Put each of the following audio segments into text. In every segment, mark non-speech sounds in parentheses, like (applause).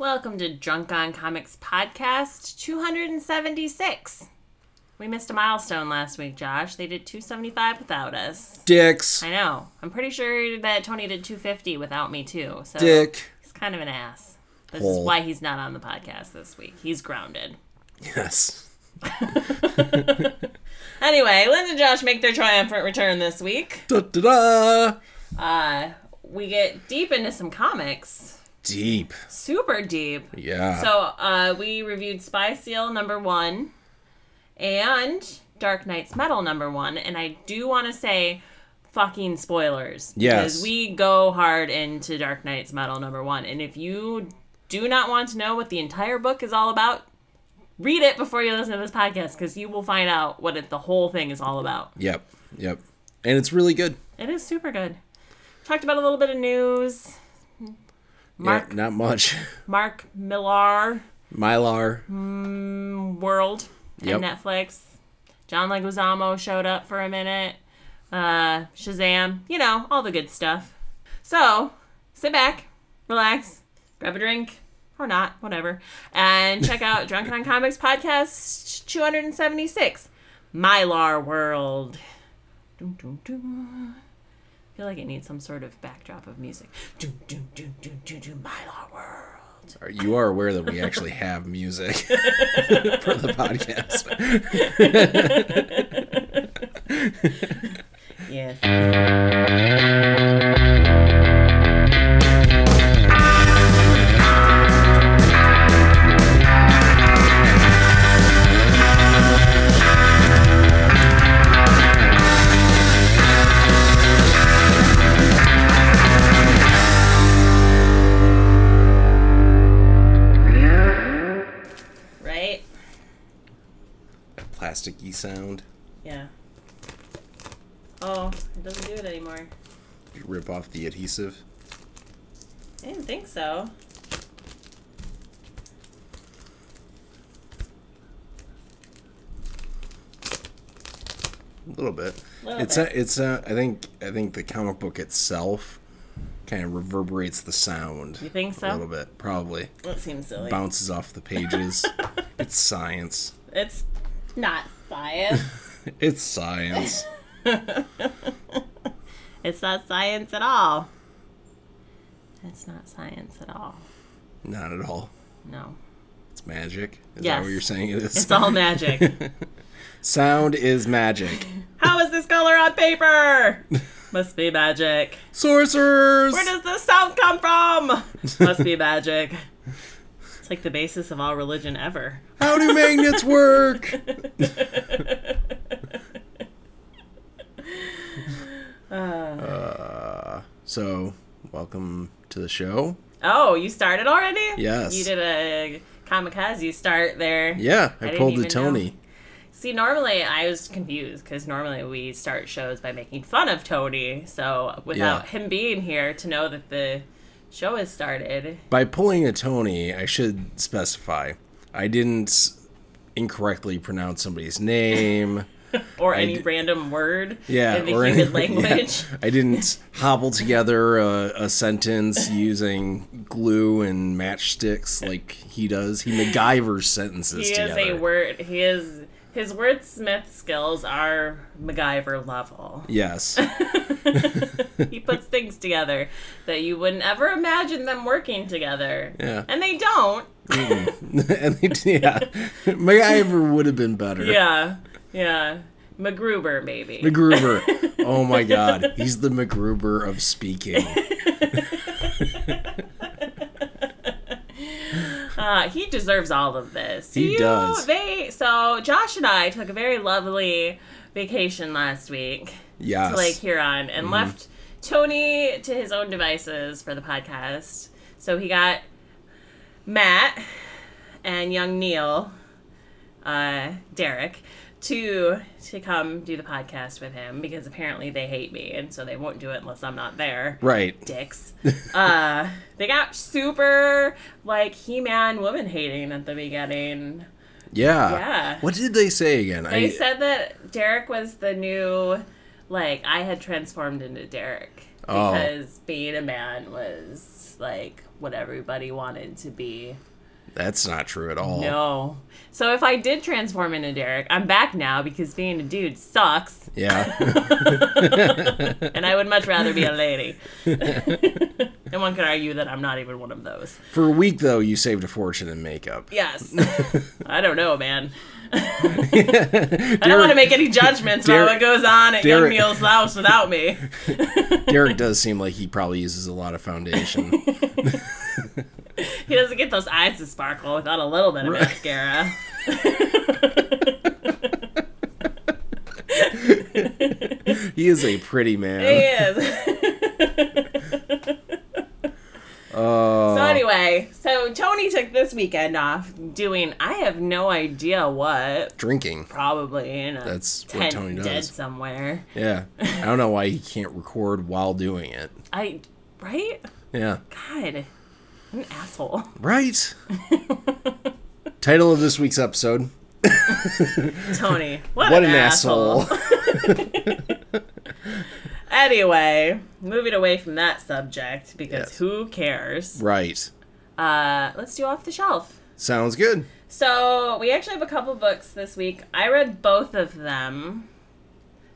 Welcome to Drunk on Comics Podcast 276. We missed a milestone last week, Josh. They did 275 without us. Dicks. I know. I'm pretty sure that Tony did 250 without me, too. So Dick. he's kind of an ass. This Hole. is why he's not on the podcast this week. He's grounded. Yes. (laughs) Anyway, Liz and Josh make their triumphant return this week. Da da da. Uh, we get deep into some comics. Deep. Super deep. Yeah. So uh, we reviewed Spy Seal number one and Dark Knight's Metal number one, and I do want to say fucking spoilers Yes. because we go hard into Dark Knight's Metal number one, and if you do not want to know what the entire book is all about, read it before you listen to this podcast because you will find out what it, the whole thing is all about. yep. Yep. And it's really good. It is super good. Talked about a little bit of news. Mark Yeah, not much. (laughs) Mark Millar. Mylar. World Yep. and Netflix. John Leguizamo showed up for a minute. Uh, Shazam, you know, all the good stuff. So, sit back, relax, grab a drink, or not, whatever, and check out Drunken on Comics podcast 276, Mylar World. Dun, dun, dun. Feel like it needs some sort of backdrop of music. Do do do do do dun, Mylar World. You are aware that we actually have music (laughs) for the podcast. (laughs) Yes. Plasticky sound. Yeah. Oh, it doesn't do it anymore. You rip off the adhesive. I didn't think so. A little bit. Little it's bit. A, it's a, I think I think the comic book itself kind of reverberates the sound. You think so? A little bit, probably. That seems silly. Bounces off the pages. (laughs) it's science. It's not science. (laughs) It's science. (laughs) it's not science at all. It's not science at all. Not at all. No. It's magic. Is Yes. that what you're saying it is? It's all magic. (laughs) Sound is magic. How is this color on paper? Must be magic. Sorcerers! Where does this sound come from? Must be magic. It's like the basis of all religion ever. How do magnets work? (laughs) Uh, so, welcome to the show. Oh, you started already? Yes. You did a kamikaze start there. Yeah, I, didn't pulled the even know. Tony. See, normally I was confused because normally we start shows by making fun of Tony. So without Yeah. him being here to know that the show has started, By pulling a Tony, I should specify. I didn't incorrectly pronounce somebody's name. (laughs) or any d- random word Yeah, in the or human any- (laughs) yeah. language. I didn't hobble together a, a sentence using glue and matchsticks like he does. He MacGyvers sentences He is a word. He is his wordsmith skills are MacGyver level. Yes. (laughs) (laughs) he puts things together that you wouldn't ever imagine them working together. Yeah. And they don't. Mm-hmm. (laughs) and they, yeah, MacGyver would have been better. Yeah. Yeah. MacGruber, maybe. MacGruber. Oh my God, he's the MacGruber of speaking. Uh, he deserves all of this. He You- does. They so Josh and I took a very lovely vacation last week Yes. to Lake Huron and left Tony to his own devices for the podcast. So he got Matt and young Neil, uh, Derek, to to come do the podcast with him because apparently they hate me and so they won't do it unless I'm not there right. dicks. (laughs) uh, they got super like He-Man woman hating at the beginning. Yeah. Yeah. What did they say again? They I said that Derek was the new, like I had transformed into Derek Oh. because being a man was like what everybody wanted to be. That's not true at all. No. So if I did transform into Derek, I'm back now because being a dude sucks, Yeah. (laughs) and I would much rather be a lady. (laughs) (laughs) and one could argue that I'm not even one of those. For a week though, you saved a fortune in makeup. Yes. I don't know, man. I don't want to make any judgments about what goes on at Derek- Young Neil's House without me. Derek does seem like he probably uses a lot of foundation. (laughs) He doesn't get those eyes to sparkle without a little bit of mascara. (laughs) he is a pretty man. He is. Uh, So anyway, so Tony took this weekend off doing I have no idea what. drinking. Probably in a That's what Tony does. dead somewhere. Yeah. I don't know why he can't record while doing it. I right? Yeah. God, an asshole. Right. (laughs) Title of this week's episode. (laughs) Tony, what, What an, an asshole. asshole. (laughs) Anyway, moving away from that subject because Yes. who cares? right. Uh, let's do off the shelf. Sounds good. So we actually have a couple books this week. I read both of them.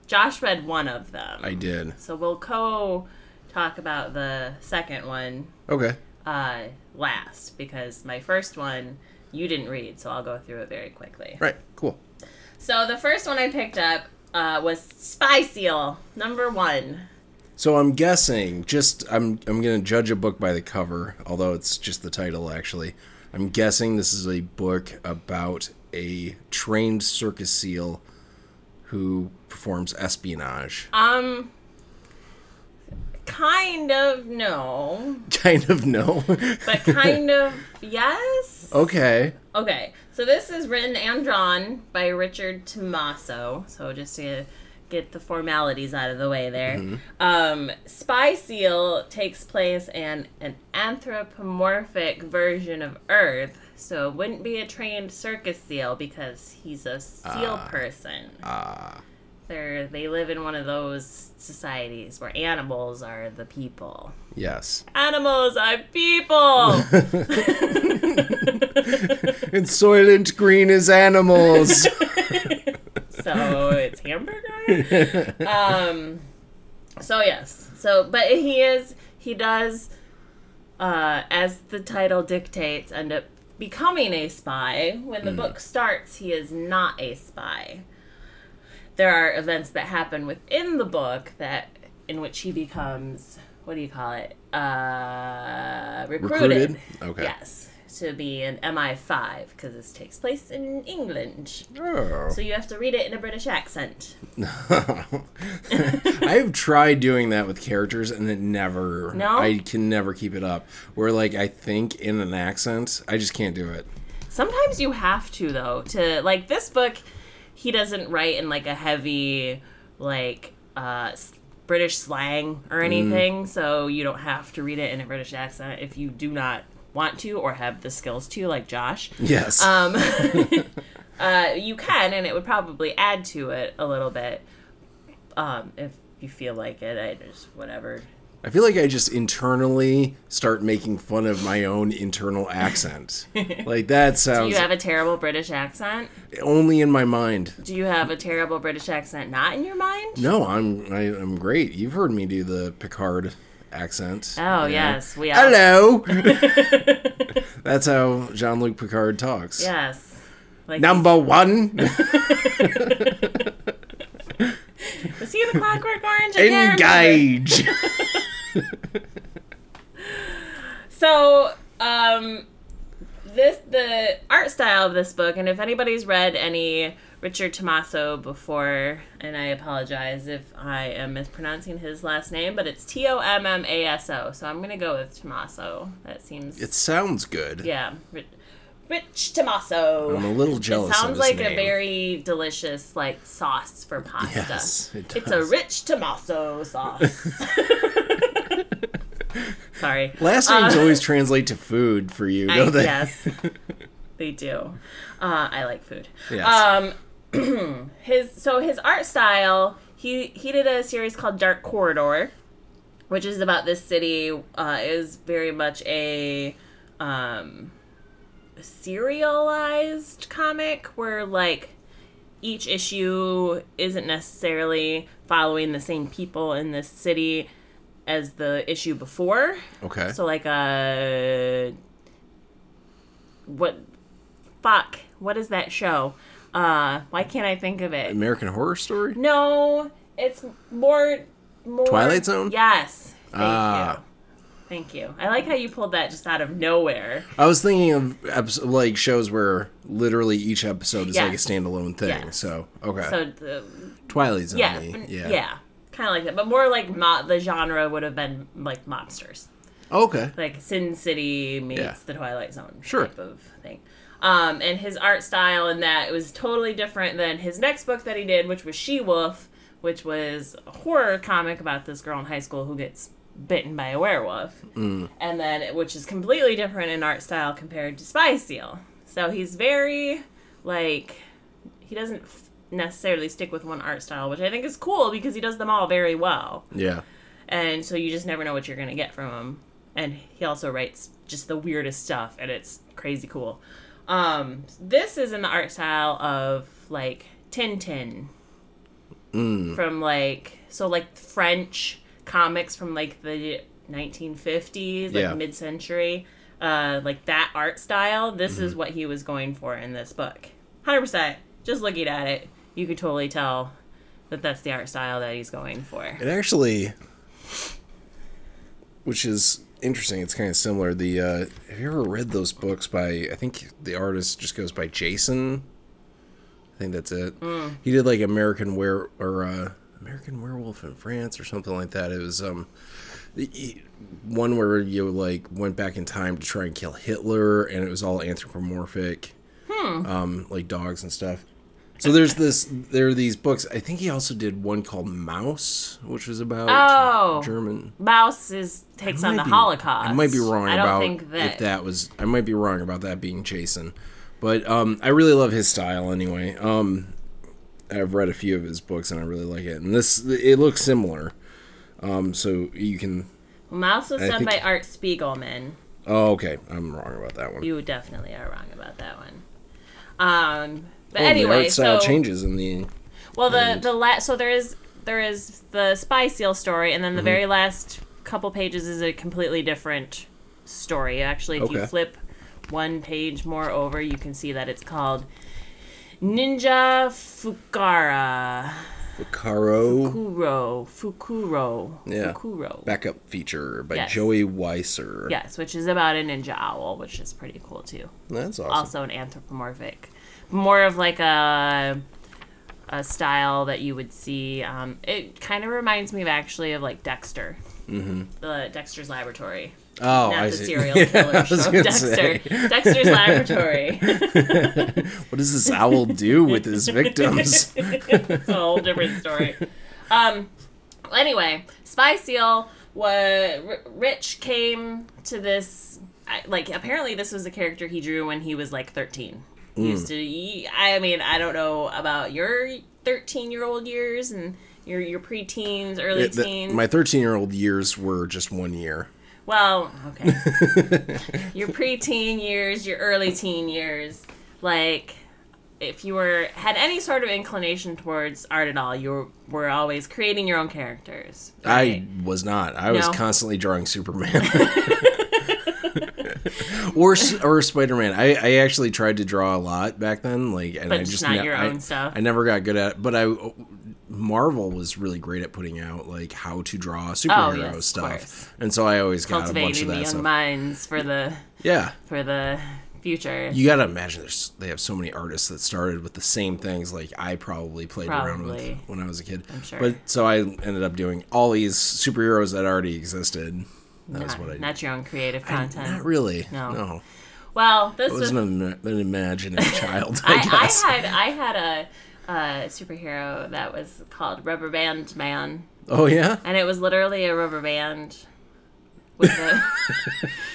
Josh read one of them. I did. So we'll co talk about the second one Okay. Uh, last because my first one you didn't read, so I'll go through it very quickly. Right. Cool. So the first one I picked up uh, was Spy Seal number one. So I'm guessing just I'm I'm gonna judge a book by the cover, although it's just the title actually. I'm guessing this is a book about a trained circus seal who performs espionage. Um, kind of no, Kind of no. but kind of yes. okay. Okay, so this is written and drawn by Richard Tommaso. So just to get the formalities out of the way there, um, Spy Seal takes place in an anthropomorphic version of Earth. So it wouldn't be a trained circus seal because he's a seal person. Ah. They're, they live in one of those societies where animals are the people. yes. Animals are people! (laughs) And Soylent Green is animals. (laughs) so it's hamburger. um, so yes. So, but he is he does, uh, as the title dictates, end up becoming a spy. When the book starts, he is not a spy. There are events that happen within the book that in which he becomes what do you call it? Uh, recruited. Recruited? Okay. Yes, to be an MI5 because this takes place in England. oh. So you have to read it in a British accent. (laughs) I've tried doing that with characters and it never No? I can never keep it up. Where like I think in an accent, I just can't do it. Sometimes you have to though to like this book. He doesn't write in like a heavy like uh, British slang or anything, so you don't have to read it in a British accent if you do not want to or have the skills to, like Josh. Yes. Um, (laughs) (laughs) uh, you can, and it would probably add to it a little bit um, if you feel like it. I just whatever. I feel like I just internally start making fun of my own internal accent. (laughs) like that sounds. Do you have a terrible British accent? only in my mind. Do you have a terrible British accent not in your mind? No, I'm I, I'm great. You've heard me do the Picard accent. Oh yes, we are. Hello. (laughs) (laughs) That's how Jean-Luc Picard talks. Yes. Like Number one, was he in the Clockwork Orange? I engage. (laughs) So, um, this the art style of this book, and if anybody's read any Richard Tommaso before, and I apologize if I am mispronouncing his last name, but it's T O M M A S O. So I'm gonna go with Tommaso. That seems it sounds good. yeah. Ri- Rich Tommaso. I'm a little jealous. It sounds like name. a very delicious like sauce for pasta. Yes, it it's a rich Tommaso sauce. (laughs) (laughs) Sorry. Last names always translate to food for you, don't they? yes, (laughs) they do. Uh, I like food. Yes. Um, (clears throat) his so his art style. He he did a series called Dark Corridor, which is about this city, uh, is very much a um, serialized comic where like each issue isn't necessarily following the same people in this city as the issue before. Okay. So like a what fuck, what is that show? Uh why can't I think of it? American Horror Story? No, it's more more Twilight Zone? Yes. Thank Ah. you. Thank you. I like how you pulled that just out of nowhere. I was thinking of eps- like shows where literally each episode is like a standalone thing. Yes. So okay, So the Twilight Zone. yeah, Yeah. yeah, kind of like that, but more like mo- the genre would have been like mobsters, Okay. like Sin City meets Yeah. the Twilight Zone Sure. type of thing. Um, and his art style in that was totally different than his next book that he did, which was She Wolf, which was a horror comic about this girl in high school who gets bitten by a werewolf, Mm. and then which is completely different in art style compared to Spy Seal. So he's very like he doesn't necessarily stick with one art style, which I think is cool because he does them all very well, Yeah. and so you just never know what you're gonna get from him. And he also writes just the weirdest stuff, and it's crazy cool. Um, this is in the art style of like Tintin from like so like French comics from like the 1950s, like Yeah. mid-century, uh, like that art style. This is what he was going for in this book. Hundred percent. Just looking at it, you could totally tell that that's the art style that he's going for. It actually, which is interesting. It's kind of similar. The uh, have you ever read those books by? I think the artist just goes by Jason. I think that's it. He did like American Were or uh, American Werewolf in France or something like that. It was um, one where you like went back in time to try and kill Hitler, and it was all anthropomorphic, um, like dogs and stuff. So there's this. There are these books. I think he also did one called Maus, which was about Oh. German. Maus is takes on the be- Holocaust. I might be wrong I about that. if that was. I might be wrong about that being Jason, but um, I really love his style anyway. Um, I've read a few of his books and I really like it. And this, it looks similar. Um, so you can. Maus was I done think- by Art Spiegelman. Oh, okay. I'm wrong about that one. You definitely are wrong about that one. Um, but Oh, anyway, the art style so changes in the. well, the and- the la- so there is there is the spy seal story, and then the Mm-hmm. very last couple pages is a completely different story. Actually, if you flip one page more over, you can see that it's called Ninja Fukara Fukaro Fukuro Fukuro Yeah. Fukuro. backup feature by Yes. Joey Weiser. Yes, which is about a ninja owl, which is pretty cool too. That's awesome. Also an anthropomorphic, more of like a a style that you would see. Um, it kind of reminds me of actually of like Dexter, mm-hmm. Dexter's Laboratory. Oh, Not I the see. serial (laughs) killer yeah, show, Dexter. Say. Dexter's Laboratory. (laughs) what does this owl do with his victims? (laughs) it's a whole different story. Um, anyway, Spy Seal What Rich came to this like apparently this was a character he drew when he was like 13 used to eat. I mean, I don't know about your 13 year old years and your your preteens, early it, My 13 year old years were just one year. Well, okay. (laughs) your preteen years, your early teen years, like if you were had any sort of inclination towards art at all, you were, were always creating your own characters. Right? I was not. I no. was constantly drawing Superman. (laughs) (laughs) (laughs) or or Spider Man. I, I actually tried to draw a lot back then, like, and But I just not ne- your I- own stuff. I never got good at it, but I Marvel was really great at putting out like how to draw oh, superhero Oh, yes, stuff, and so I always got a bunch of cultivating the that young minds for the Yeah, for the future. you got to imagine there's they have so many artists that started with the same things like I probably played around with when I was a kid. I'm sure. But so I ended up doing all these superheroes that already existed. That was not, what I not your own creative content. Not really. No. No. well, this I was was an, an imaginative (laughs) child, I, I, guess. I had I had a, a superhero that was called Rubber Band Man. oh yeah. and it was literally a rubber band with a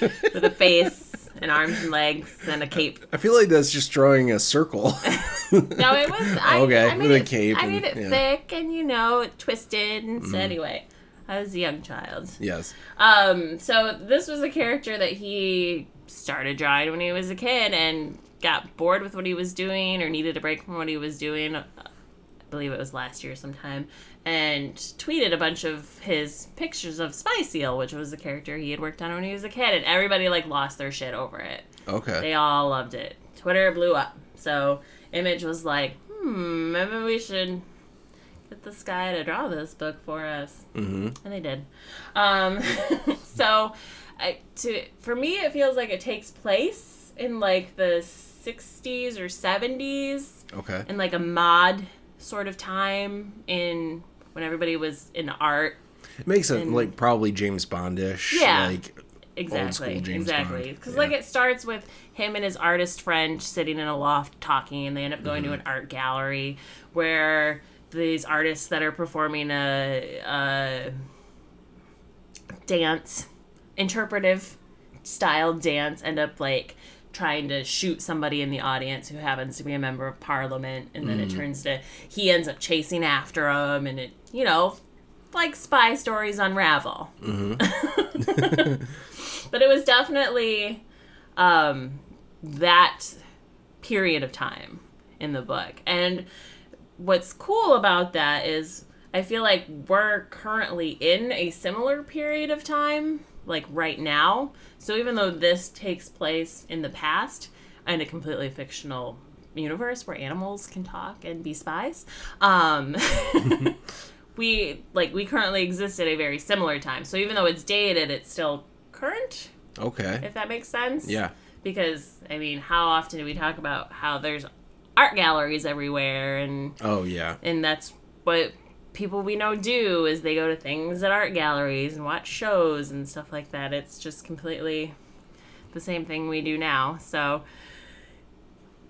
(laughs) with a face and arms and legs and a cape. I feel like that's just drawing a circle. (laughs) No, it was I, Okay, I made with a it, cape I made and- it yeah. thick and you know twisted and so Mm-hmm. Anyway. as a young child. Yes. Um, so this was a character that he started drawing when he was a kid and got bored with what he was doing or needed a break from what he was doing. I believe it was last year sometime, and tweeted a bunch of his pictures of Spy Seal, which was the character he had worked on when he was a kid, and everybody like lost their shit over it. Okay. They all loved it. Twitter blew up. So Image was like, hmm, maybe we should this guy to draw this book for us. mm-hmm. And they did. Um, (laughs) so, I, to for me, it feels like it takes place in like the 60s or 70s, Okay. in like a mod sort of time in when everybody was in art. It makes it like probably James Bondish. Yeah. Like Exactly. exactly. Because Yeah. like it starts with him and his artist friend sitting in a loft talking, and they end up going Mm-hmm. to an art gallery where these artists that are performing a, a dance, interpretive style dance, end up like trying to shoot somebody in the audience who happens to be a member of parliament, and then Mm. it turns to he ends up chasing after him, and it you know like spy stories unravel. (laughs) but it was definitely um, that period of time in the book. And what's cool about that is I feel like we're currently in a similar period of time, like right now. So even though this takes place in the past in a completely fictional universe where animals can talk and be spies, um, (laughs) we like we currently exist at a very similar time. So even though it's dated, it's still current, okay. if that makes sense. Yeah. Because I mean, how often do we talk about how there's art galleries everywhere and Oh yeah. and that's what people we know do is they go to things at art galleries and watch shows and stuff like that. It's just completely the same thing we do now. So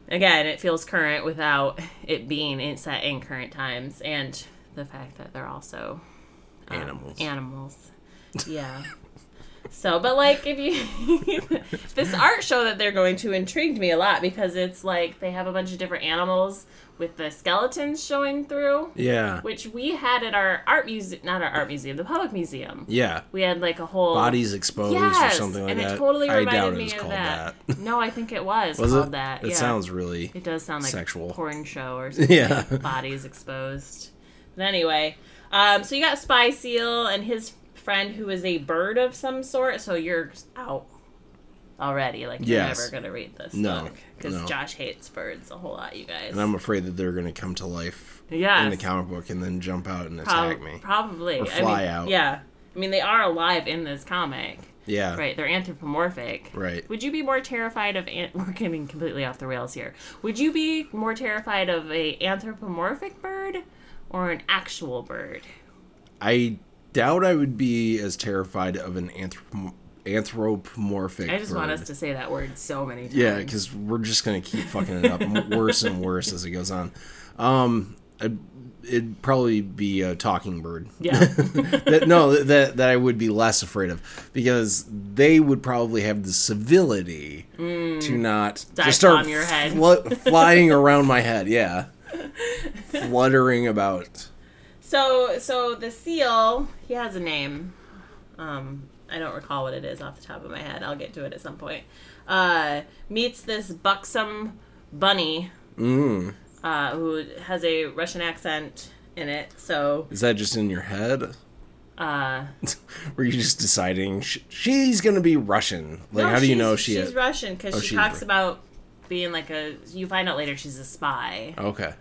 again, it feels current without it being in, set in current times and the fact that they're also um, Animals. Animals. Yeah. (laughs) So, but like, if you (laughs) this art show that they're going to intrigued me a lot because it's like they have a bunch of different animals with the skeletons showing through, Yeah. which we had at our art museum, not our art museum, the public museum. Yeah. We had like a whole Bodies exposed yes, or something like and that. it totally I reminded doubt it me was of called that. that. (laughs) No, I think it was, Was called it? that. It yeah. sounds really. It does sound like sexual. a porn show or (laughs) something. Yeah. Bodies exposed. But anyway, um, so you got Spy Seal and his friend who is a bird of some sort. So you're out already. Like you're Yes. never gonna read this No, book because no. Josh hates birds a whole lot. You guys. And I'm afraid that they're going to come to life yes. in the comic book and then jump out and attack me. Probably. Or I fly mean, out. Yeah. I mean, they are alive in this comic. Yeah. Right. They're anthropomorphic. Right. Would you be more terrified of? An- (laughs) we're getting completely off the rails here. Would you be more terrified of a anthropomorphic bird or an actual bird? I doubt I would be as terrified of an anthrop- anthropomorphic I just bird. want us to say that word so many times. Yeah, because we're just gonna keep fucking it up (laughs) worse and worse as it goes on. Um, I'd, it'd probably be a talking bird. yeah, (laughs) that, no, that that I would be less afraid of because they would probably have the civility to not Mm. Just start your head. fl- flying around my head. Yeah, fluttering about. So so the seal, he has a name. Um, I don't recall what it is off the top of my head. I'll get to it at some point. Uh, meets this buxom bunny Mm. uh, who has a Russian accent in it. So Is that just in your head? uh, (laughs) Were you just deciding sh- she's gonna be Russian? Like, no, how do you know she she's is? Russian because Oh, she talks about being like a. You find out later she's a spy Okay.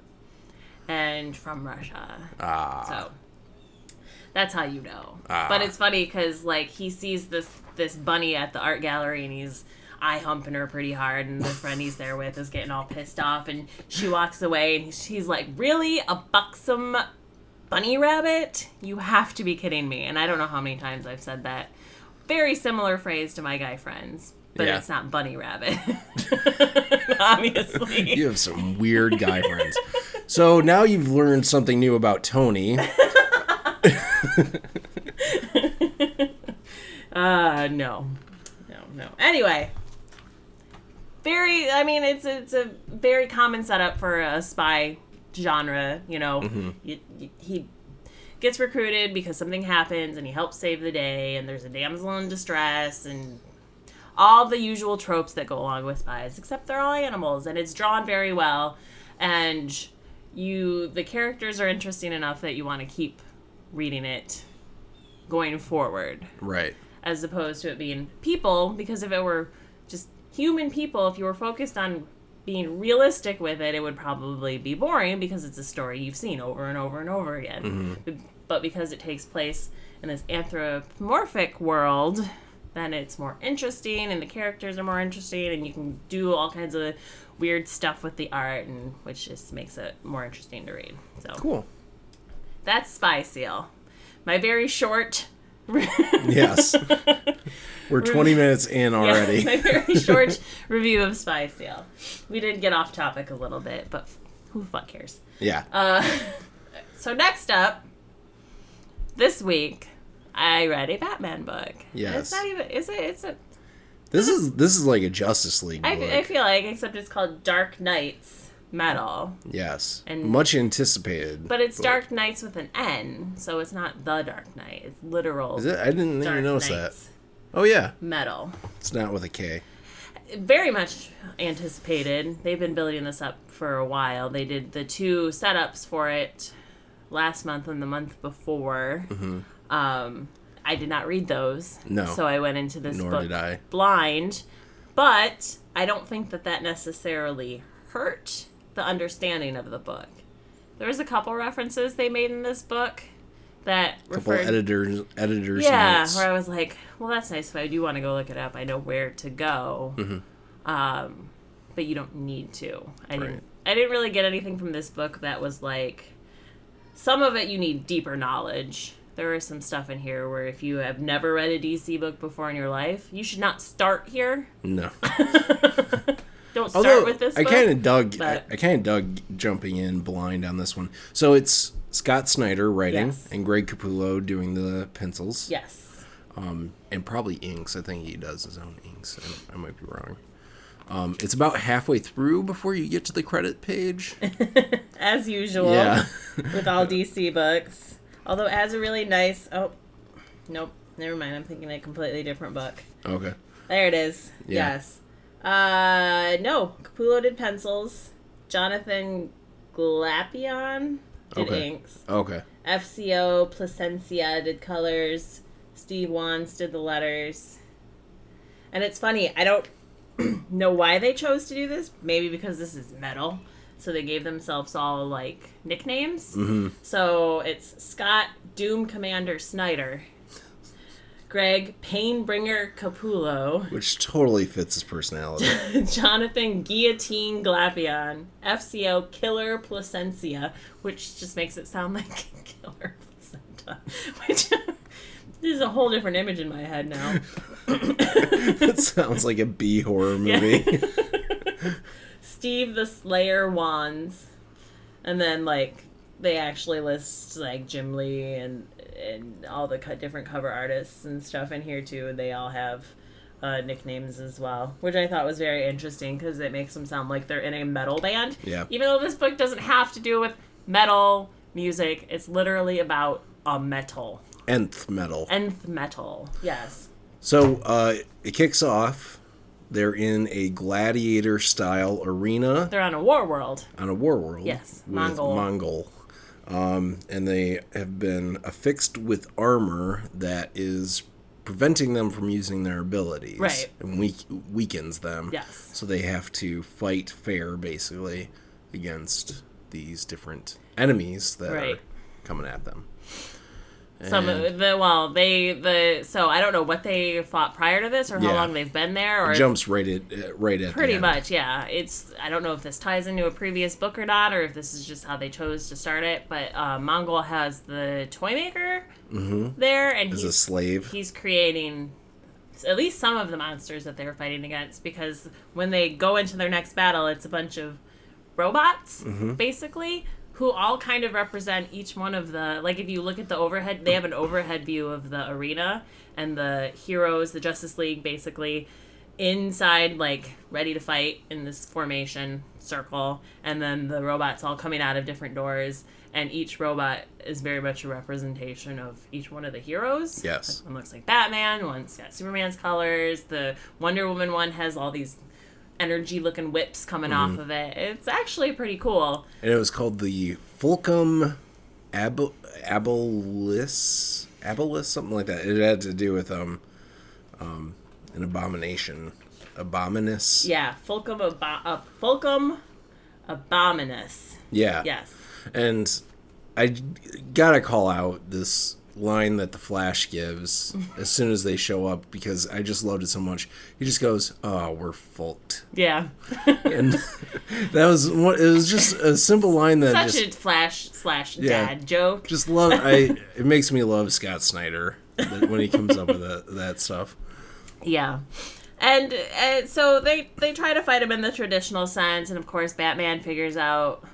And from Russia. Ah. So that's how you know. Ah. But it's funny because like he sees this this bunny at the art gallery and he's eye humping her pretty hard, and the friend he's there with is getting all pissed off, and she walks away, and he's, he's like, "Really, a buxom bunny rabbit? You have to be kidding me!" And I don't know how many times I've said that. Very similar phrase to my guy friends. But Yeah. it's not bunny rabbit, (laughs) obviously. You have some weird guy friends. (laughs) So now you've learned something new about Tony. (laughs) Uh, no, no, no. Anyway, very. I mean, it's it's a very common setup for a spy genre. You know, Mm-hmm. you, you, he gets recruited because something happens and he helps save the day and there's a damsel in distress and all the usual tropes that go along with spies except they're all animals and it's drawn very well and you the characters are interesting enough that you want to keep reading it going forward. Right. as opposed to it being people because if it were just human people if you were focused on being realistic with it it would probably be boring because it's a story you've seen over and over and over again. Mm-hmm. B- but because it takes place in this anthropomorphic world then it's more interesting and the characters are more interesting and you can do all kinds of weird stuff with the art and which just makes it more interesting to read so Cool. that's spy seal my very short (laughs) Yes. We're 20 minutes in Yeah, already. my very (laughs) short review of Spy Seal. We did get off topic a little bit, but who the fuck cares? Yeah. Uh, (laughs) so next up, this week, I read a Batman book. Yes. It's not even. Is it? It's a. This is this is like a Justice League I. I feel like, except it's called Dark Knights Metal, yes. and- Much anticipated. but it's book. Dark Knights with an N, so it's not the Dark Knight. It's literal. Is it? I didn't Dark even notice Knights that. Oh yeah. Metal. It's not with a K. very much anticipated. They've been building this up for a while. They did the two setups for it last month and the month before. Um, I did not read those. No. So I went into this Nor book did I. blind. But I don't think that that necessarily hurt the understanding of the book. There was a couple references they made in this book that a couple referred editors editors yeah, notes. where I was like, well, that's nice. If I do want to go look it up, I know where to go. Um, but you don't need to. I Right. didn't. I didn't really get anything from this book that was like. Some of it you need deeper knowledge. There is some stuff in here where if you have never read a DC book before in your life, you should not start here. No. (laughs) Don't start Although with this. I kind of dug I, I kind of dug jumping in blind on this one. So it's Scott Snyder writing Yes. and Greg Capullo doing the pencils. Yes. um, and probably inks. I think he does his own inks. I, I might be wrong. Um, it's about halfway through before you get to the credit page. (laughs) As usual. Yeah. with all DC books. Although it has a really nice. Oh, nope. Never mind. I'm thinking a completely different book. okay. There it is. Yeah. Yes. Uh, no. Capullo did pencils. Jonathan Glapion did Okay. inks. Okay. FCO Plascencia did colors. Steve Wands did the letters. And it's funny, I don't (clears throat) know why they chose to do this. Maybe because this is metal. So they gave themselves all like nicknames. Mm-hmm. So it's Scott Doom Commander Snyder, Greg Painbringer Capullo, Which totally fits his personality. (laughs) Jonathan Guillotine Glapion, FCO Killer Plascencia, which just makes it sound (laughs) like Killer Placenta, which (laughs) is a whole different image in my head now. that sounds like a B horror movie. Steve the Slayer Wands, and then like they actually list like Jim Lee and and all the co- different cover artists and stuff in here too. They all have uh, nicknames as well, which I thought was very interesting because it makes them sound like they're in a metal band. Yeah. Even though this book doesn't have to do with metal music, it's literally about a metal Nth metal. nth metal. Yes. So uh, it kicks off. They're in a gladiator style arena They're on a war world. on a war world. Yes, with Mongul. Mongul. Um, and they have been affixed with armor that is preventing them from using their abilities. Right. And weak, weakens them. Yes. So they have to fight fair, basically, against these different enemies that Right. are coming at them. Some And the well, they the so I don't know what they fought prior to this or how Yeah. long they've been there or jumps right at uh, right at pretty much yeah. It's I don't know if this ties into a previous book or not or if this is just how they chose to start it. But uh, Mongul has the toy maker there and As a slave. he's creating at least some of the monsters that they're fighting against because when they go into their next battle, it's a bunch of robots basically who all kind of represent each one of the like if you look at the overhead they have an overhead view of the arena and the heroes the justice league basically inside, like ready to fight in this formation circle, and then the robots all coming out of different doors. And each robot is very much a representation of each one of the heroes. Yes. Like, one looks like Batman, one's got Superman's colors. The Wonder Woman one has all these energy looking whips coming Mm-hmm. off of it. It's actually pretty cool. And it was called the Fulcum Ab- Abilis Abilis something like that. It had to do with um um an abomination. abominous. Yeah, Fulcum, Abo- uh, Fulcum Abominus. Yeah. Yes. And I gotta call out this line that the Flash gives as soon as they show up because I just loved it so much. He just goes, "Oh, we're fulked," Yeah. (laughs) and that was what it was. Just a simple line that Such just a flash slash Yeah. dad joke. just love. I it makes me love Scott Snyder when he comes up with that, that stuff. Yeah. And uh, so they they try to fight him in the traditional sense, and of course Batman figures out,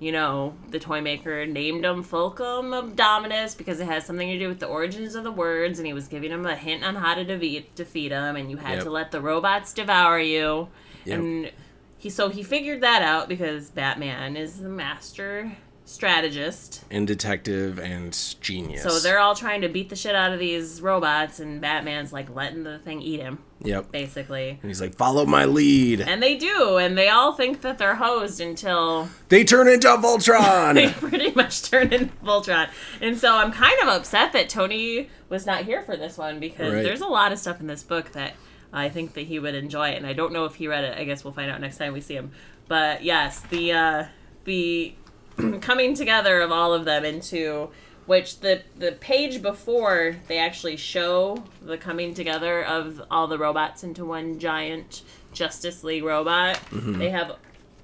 you know, the toy maker named him Fulcrum Abdominus because it has something to do with the origins of the words, and he was giving him a hint on how to defeat defeat him, and you had Yep. to let the robots devour you, Yep. and he so he figured that out because Batman is the master strategist. And detective and genius. So they're all trying to beat the shit out of these robots, and Batman's like letting the thing eat him, Yep. basically. And he's like, "Follow my lead." And they do, and they all think that they're hosed until They turn into Voltron! (laughs) they pretty much turn into Voltron. And so I'm kind of upset that Tony was not here for this one because Right. there's a lot of stuff in this book that I think that he would enjoy, and I don't know if he read it. I guess we'll find out next time we see him. But yes, the uh, the (clears throat) coming together of all of them into which the the page before they actually show the coming together of all the robots into one giant Justice League robot. Mm-hmm. They have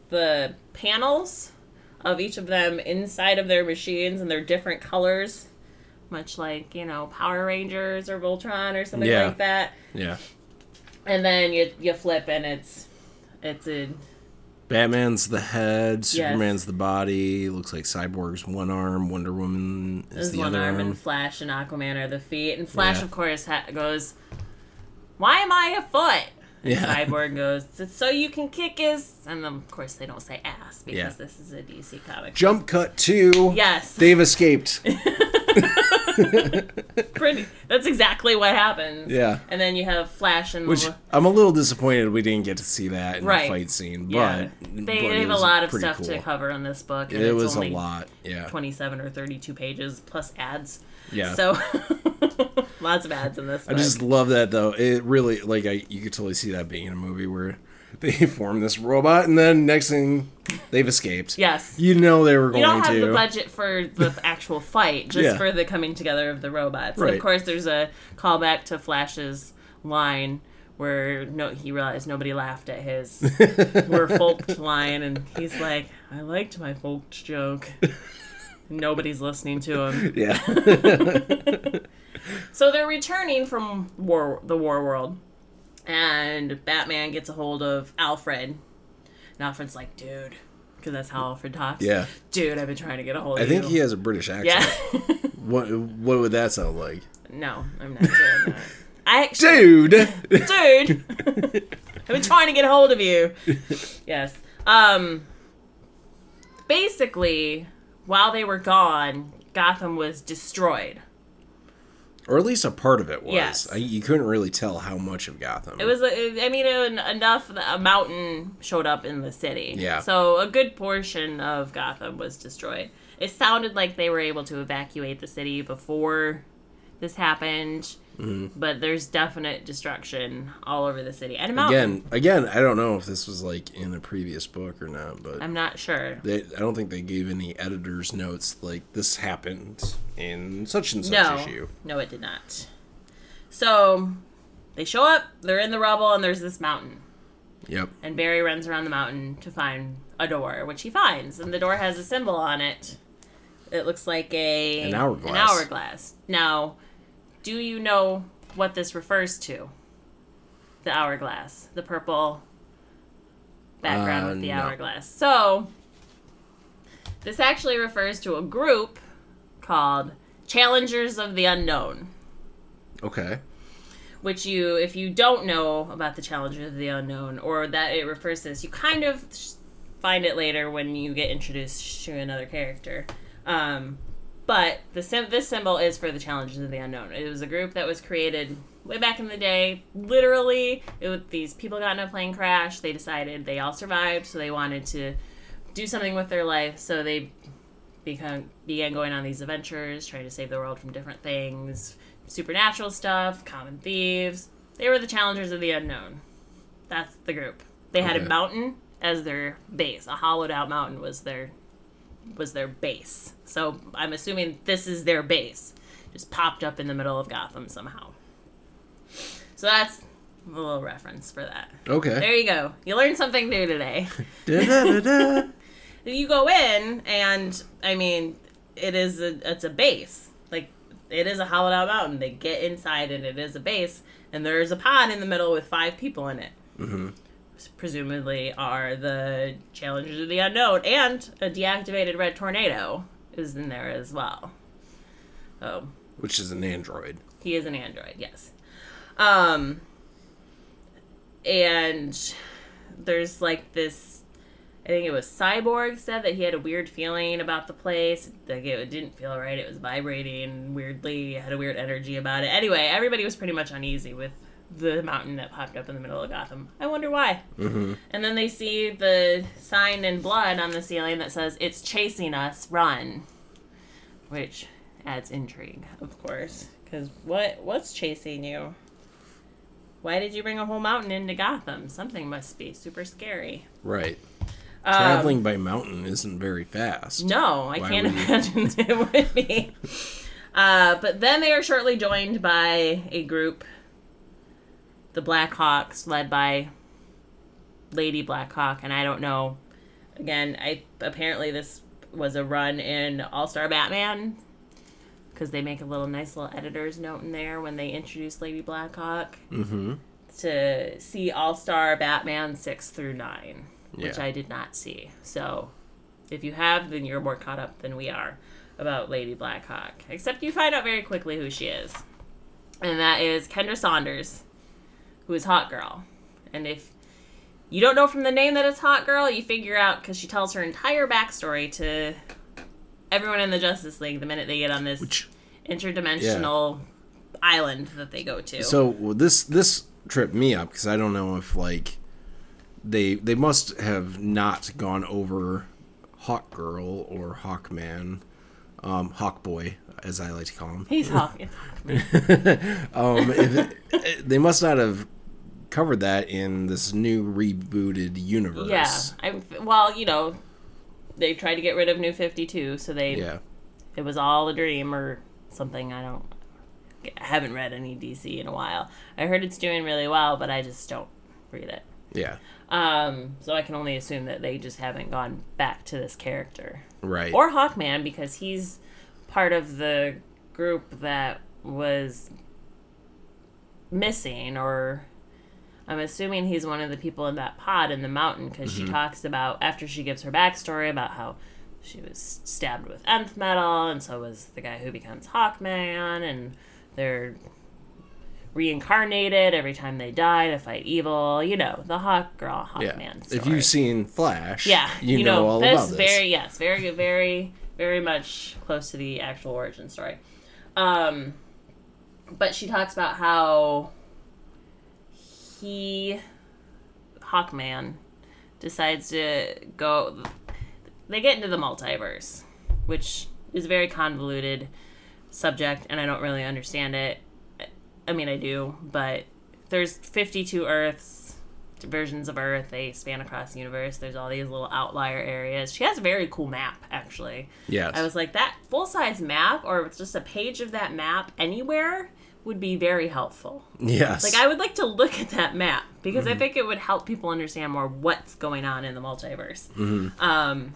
the panels of each of them inside of their machines and they're different colors much like you know power rangers or voltron or something Yeah. like that yeah. and then you you flip and it's it's a Batman's the head, Superman's the body. Looks like Cyborg's one arm, Wonder Woman is There's the one other arm, arm. and Flash and Aquaman are the feet. And Flash, Yeah. of course, ha- goes, "Why am I a foot?" And Yeah. Cyborg goes, so you can kick his." And then, of course, they don't say ass because Yeah. this is a DC comic. Jump cut two. Yes, They've escaped. (laughs) (laughs) pretty. That's exactly what happens. Yeah. And then you have Flash and Which I'm a little disappointed we didn't get to see that in Right. the fight scene. But, yeah, but they, have a lot of stuff cool. to cover in this book. And It it's was a lot. Yeah. 27 or 32 pages plus ads. Yeah. So (laughs) lots of ads in this. I book. just love that though. It really like I you could totally see that being in a movie where (laughs) they form this robot and then next thing they've escaped. yes. You know they were going to. You don't have to. the budget for the (laughs) actual fight, just Yeah. for the coming together of the robots. And of course, there's a callback to Flash's line where no, he realized nobody laughed at his (laughs) "we're folked" line, and he's like, "I liked my folked joke." Nobody's listening to him. Yeah. So they're returning from war, the war world, and Batman gets a hold of Alfred. And Alfred's like, "Dude," because that's how Alfred talks. yeah. Dude, I've been trying to get a hold I of you. I think he has a British accent. Yeah. (laughs) What what would that sound like? no, I'm not doing that. I (laughs) actually, Dude. dude, (laughs) I've been trying to get a hold of you. Yes. Um. Basically, while they were gone, Gotham was destroyed. Or at least a part of it was. Yes. I, you couldn't really tell how much of Gotham. It was, uh, I mean, enough a mountain showed up in the city. Yeah. So a good portion of Gotham was destroyed. It sounded like they were able to evacuate the city before this happened, Mm-hmm. but there's definite destruction all over the city and a mountain. again, again, I don't know if this was like in a previous book or not, but I'm not sure. they, I don't think they gave any editor's notes like this happened in such and such No, issue. no, it did not. So they show up. They're in the rubble, and there's this mountain. Yep. And Barry runs around the mountain to find a door, which he finds, and the door has a symbol on it. It looks like a An hourglass. An hourglass. Now, do you know what this refers to? The hourglass, the purple background Uh, with the no. hourglass. So, this actually refers to a group called Challengers of the Unknown Okay. which you, if you don't know about the Challengers of the unknown or that it refers to this, you kind of find it later when you get introduced to another character. Um, but the sim- this symbol is for the challenges of the unknown. It was a group that was created way back in the day. Literally, it was, these people got in a plane crash. They decided they all survived, so they wanted to do something with their life. So they become began going on these adventures, trying to save the world from different things, supernatural stuff, common thieves. They were the challengers of the unknown. That's the group. They had Okay. a mountain as their base. A hollowed out mountain was their was their base. So I'm assuming this is their base. Just popped up in the middle of Gotham somehow. So that's a little reference for that. Okay. There you go. You learned something new today. (laughs) (laughs) You go in and I mean it is a it's a base. Like it is a hollowed out mountain. They get inside and it is a base and there's a pod in the middle with five people in it. Mm-hmm. Presumably are the challengers of the unknown and a deactivated red tornado is in there as well. Oh, Which is an android. he is an android, yes. Um and there's like this I think it was Cyborg said that he had a weird feeling about the place. Like it didn't feel right. It was vibrating weirdly. Had a weird energy about it. Anyway, everybody was pretty much uneasy with the mountain that popped up in the middle of Gotham. I wonder why. Mm-hmm. And then they see the sign in blood on the ceiling that says, It's chasing us, run. Which adds intrigue, of course. Because what, what's chasing you? Why did you bring a whole mountain into Gotham? Something must be super scary. Right. Um, Traveling by mountain isn't very fast. No, I Why can't imagine (laughs) it would be. Uh, but then they are shortly joined by a group, the Blackhawks, led by Lady Blackhawk, and I don't know. Again, I apparently this was a run in All Star Batman because they make a little nice little editor's note in there when they introduce Lady Blackhawk Mm-hmm. to see All Star Batman six through nine, which Yeah. I did not see. So, if you have, then you're more caught up than we are about Lady Blackhawk. Except you find out very quickly who she is, and that is Kendra Saunders, who is Hawk Girl. And if you don't know from the name that it's Hawk Girl, you figure out because she tells her entire backstory to everyone in the Justice League the minute they get on this Which interdimensional island that they go to. So well, this this tripped me up because I don't know if like they they must have not gone over Hawk Girl or Hawkman, um, Hawk Boy as I like to call him. He's Hawk. (laughs) Um, it- they must not have covered that in this new rebooted universe. Yeah, I well, you know, they tried to get rid of New Fifty Two, so they Yeah. it was all a dream or something. I don't, I haven't read any DC in a while. I heard it's doing really well, but I just don't read it. Yeah. Um, so I can only assume that they just haven't gone back to this character Right. or Hawkman because he's part of the group that was missing or I'm assuming he's one of the people in that pod in the mountain because she talks about after she gives her backstory about how she was stabbed with nth metal and so was the guy who becomes Hawkman and they're reincarnated every time they die to fight evil. You know the Hawk Girl yeah. Hawkman. Story. If you've seen Flash, Yeah, you, know, all about this. Very yes, very very very much close to the actual origin story. Um, but she talks about how he Hawkman decides to go. They get into the multiverse, which is a very convoluted subject, and I don't really understand it. I mean, I do, but there's 52 Earths, versions of Earth. They span across the universe. There's all these little outlier areas. She has a very cool map, actually. Yes. I was like, that full size map, or just a page of that map anywhere, would be very helpful. yes. Like, I would like to look at that map because I think it would help people understand more what's going on in the multiverse. Um,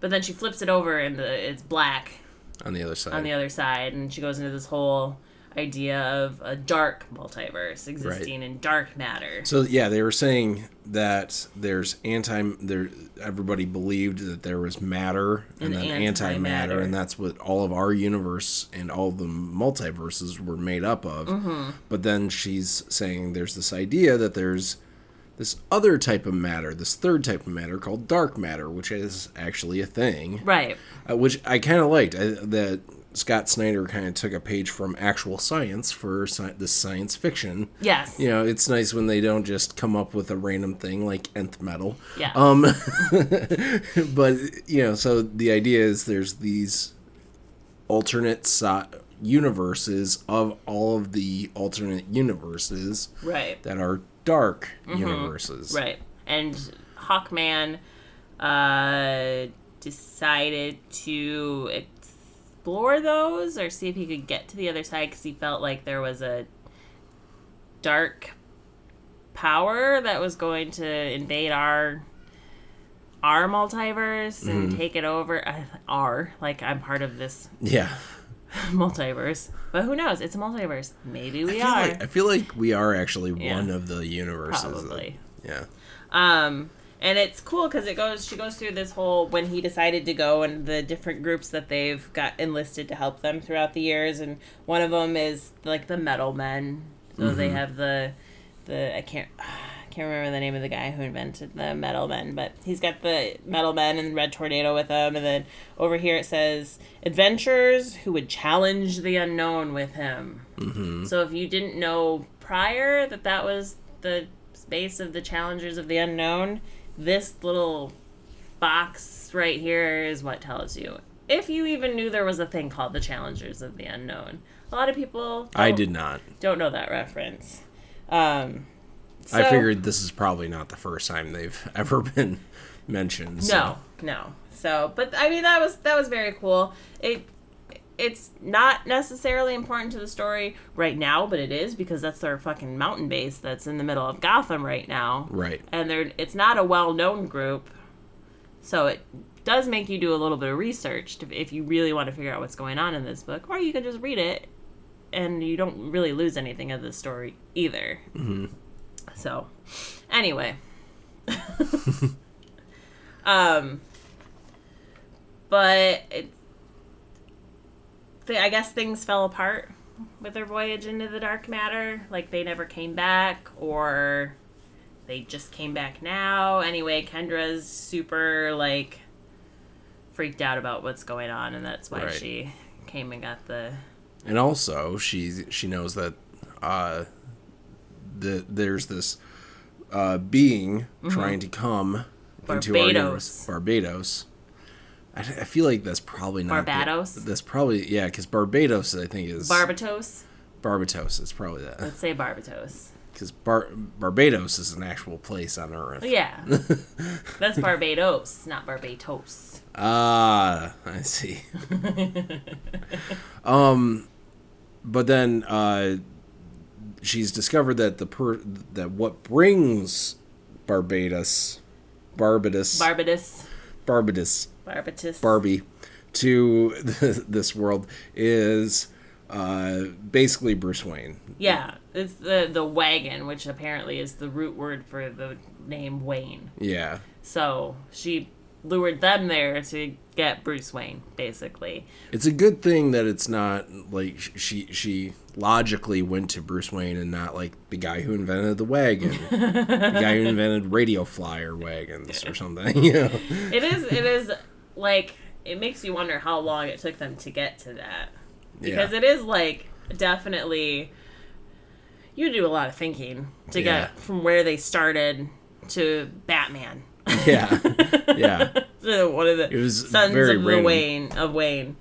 but then she flips it over and the, it's black on the other side. on the other side, and she goes into this whole idea of a dark multiverse existing in dark matter. So yeah, they were saying that there's anti there everybody believed that there was matter and, And then antimatter antimatter. and that's what all of our universe and all the multiverses were made up of. Mm-hmm. But then she's saying there's this idea that there's this other type of matter, this third type of matter called dark matter, which is actually a thing Right. uh, which I kind of liked. I, that Scott Snyder kind of took a page from actual science for sci- this science fiction. Yes. You know, it's nice when they don't just come up with a random thing like nth metal. Yeah. Um, (laughs) but you know, so the idea is there's these alternate universes of all of the alternate universes right. that are dark universes. Right. And Hawkman uh, decided to explore those or see if he could get to the other side because he felt like there was a dark power that was going to invade our our multiverse and Mm-hmm. take it over uh, our like i'm part of this (laughs) Yeah. multiverse but who knows it's a multiverse maybe we I are like, I feel like we are actually Yeah. one of the universes. that- probably yeah. Um, and it's cool because it goes. She goes through this whole when he decided to go and the different groups that they've got enlisted to help them throughout the years. And one of them is like the Metal Men. So they have the the I can't. (sighs) I can't remember the name of the guy who invented the metal men, but he's got the metal men and red tornado with him. And then over here it says adventurers who would challenge the unknown with him. Mm-hmm. So if you didn't know prior that that was the space of the challengers of the unknown, this little box right here is what tells you. If you even knew there was a thing called the challengers of the unknown, a lot of people I did not. don't know that reference. Um, I figured this is probably not the first time they've (laughs) ever been mentioned. so- No, no. So, but I mean that was that was very cool. It it's not necessarily important to the story right now, but it is because that's their fucking mountain base that's in the middle of Gotham right now. Right. And they're it's not a well-known group. So it does make you do a little bit of research to, if you really want to figure out what's going on in this book, or you can just read it and you don't really lose anything of the story either. Mm-hmm. So, anyway, (laughs) (laughs) um, but it, th- I guess things fell apart with their voyage into the dark matter. Like they never came back, or they just came back now. Anyway, Kendra's super like freaked out about what's going on, and that's why Right. she came and got the And also, she she knows that uh, the there's this uh, being trying to come into our Mm-hmm. Barbados. universe, Barbados. I, I feel like that's probably not the- Barbados? that's probably yeah, because Barbados I think is Barbados. Barbados. It's probably that Let's say Barbados. because Bar- Barbados is an actual place on Earth. Yeah, (laughs) that's Barbados, not Barbados. Ah, I see. (laughs) um, but then uh, she's discovered that the per that what brings Barbados, Barbados, Barbados. Barbados, Barbados. Barbie to (laughs) this world is uh, basically Bruce Wayne. Yeah, it's the the wagon, which apparently is the root word for the name Wayne. Yeah, So she lured them there to get Bruce Wayne, basically. it's a good thing that it's not like she she logically went to Bruce Wayne and not like the guy who invented the wagon, the guy who invented radio flyer wagons or something. (laughs) You know? It is. It is like it makes you wonder how long it took them to get to that because Yeah. it is like definitely you do a lot of thinking to Yeah. get from where they started to Batman. yeah, yeah. (laughs) So One of the It was sons of. Wayne of Wayne.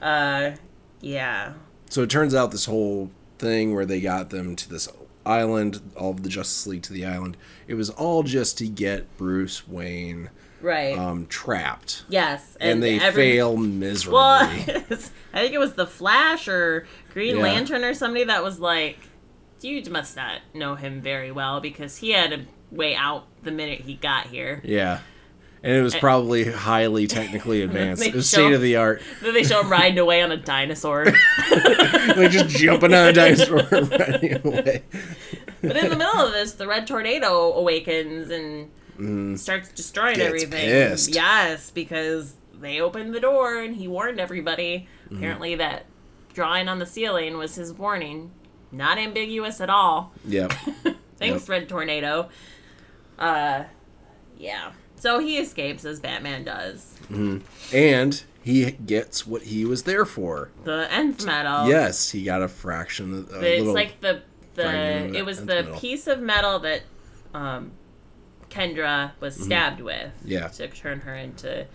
Uh, yeah. So it turns out this whole thing where they got them to this island, all of the Justice League to the island, it was all just to get Bruce Wayne Right. um, trapped. yes. And, they every- fail miserably. Well, (laughs) I think it was the Flash or Green Yeah. Lantern or somebody that was like, "You must not know him very well because he had a way out the minute he got here." Yeah. And it was probably highly technically (laughs) advanced. It was state of the art. (laughs) Then they show him riding away on a dinosaur. (laughs) Like just jumping on a dinosaur and running away. But in the middle of this, the red tornado awakens and starts destroying Mm. Gets everything. pissed. Yes, because they opened the door and he warned everybody. Mm. Apparently, that drawing on the ceiling was his warning. Not ambiguous at all. Yep. Thanks, Yep. Red Tornado. Uh, yeah. So he escapes as Batman does. And he gets what he was there for. The nth metal. Yes, he got a fraction of a It's like the the the it was the metal. piece of metal that um, Kendra was stabbed with. Mm-hmm. Yeah. To turn her into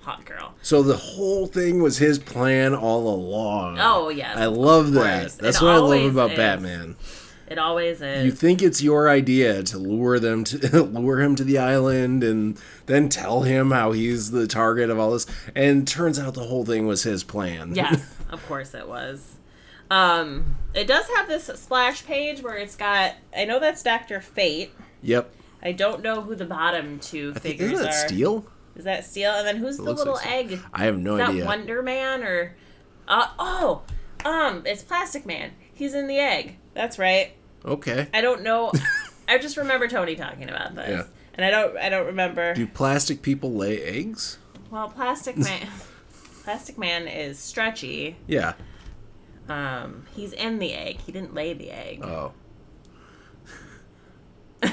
Hawk Girl. So the whole thing was his plan all along. Oh yes. I love that. That's It what I love about is. Batman. It always is. You think it's your idea to lure them to (laughs) lure him to the island and then tell him how he's the target of all this and turns out the whole thing was his plan. (laughs) Yes, of course it was. Um, it does have this splash page where it's got. I know that's Doctor Fate. yep. I don't know who the bottom two I think, isn't that are. Steel? Is that Steel? And then who's the little like egg? I have no Is that idea. Wonder Man or? Uh, oh, um, it's Plastic Man. He's in the egg. That's right. Okay. I don't know. (laughs) I just remember Tony talking about this, Yeah. and I don't. I don't remember. Do plastic people lay eggs? Well, Plastic (laughs) Man. Plastic Man is stretchy. Yeah. Um, he's in the egg. He didn't lay the egg. Oh.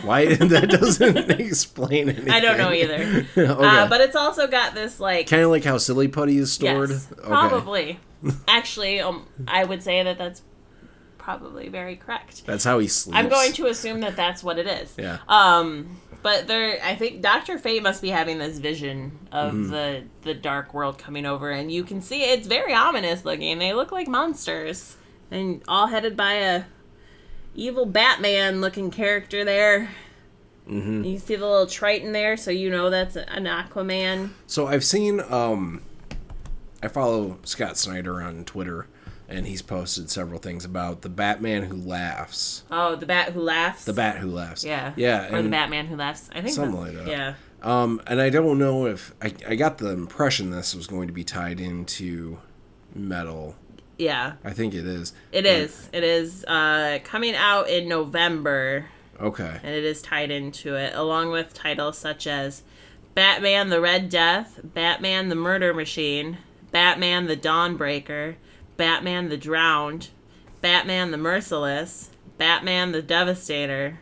Why (laughs) that doesn't explain anything. I don't know either. okay. Uh, but it's also got this like kind of like how silly putty is stored. yes, Okay. probably. Actually, um, I would say that that's probably very correct. That's how he sleeps. I'm going to assume that that's what it is. Yeah. Um, but there, I think Doctor Fate must be having this vision of Mm-hmm. the the dark world coming over, and you can see it's very ominous looking. They look like monsters, and all headed by a evil Batman looking character there. Mm-hmm. You see the little Triton there, so you know that's an Aquaman. So I've seen um I follow Scott Snyder on Twitter and he's posted several things about the Batman who laughs. Oh, the bat who laughs. The bat who laughs. Yeah. Yeah. Or the Batman who laughs. I think Something like that. Yeah. Um and I don't know if I, I got the impression this was going to be tied into metal. Yeah. I think it is. It is. It is uh, coming out in November, Okay. and it is tied into it, along with titles such as Batman the Red Death, Batman the Murder Machine, Batman the Dawnbreaker, Batman the Drowned, Batman the Merciless, Batman the Devastator,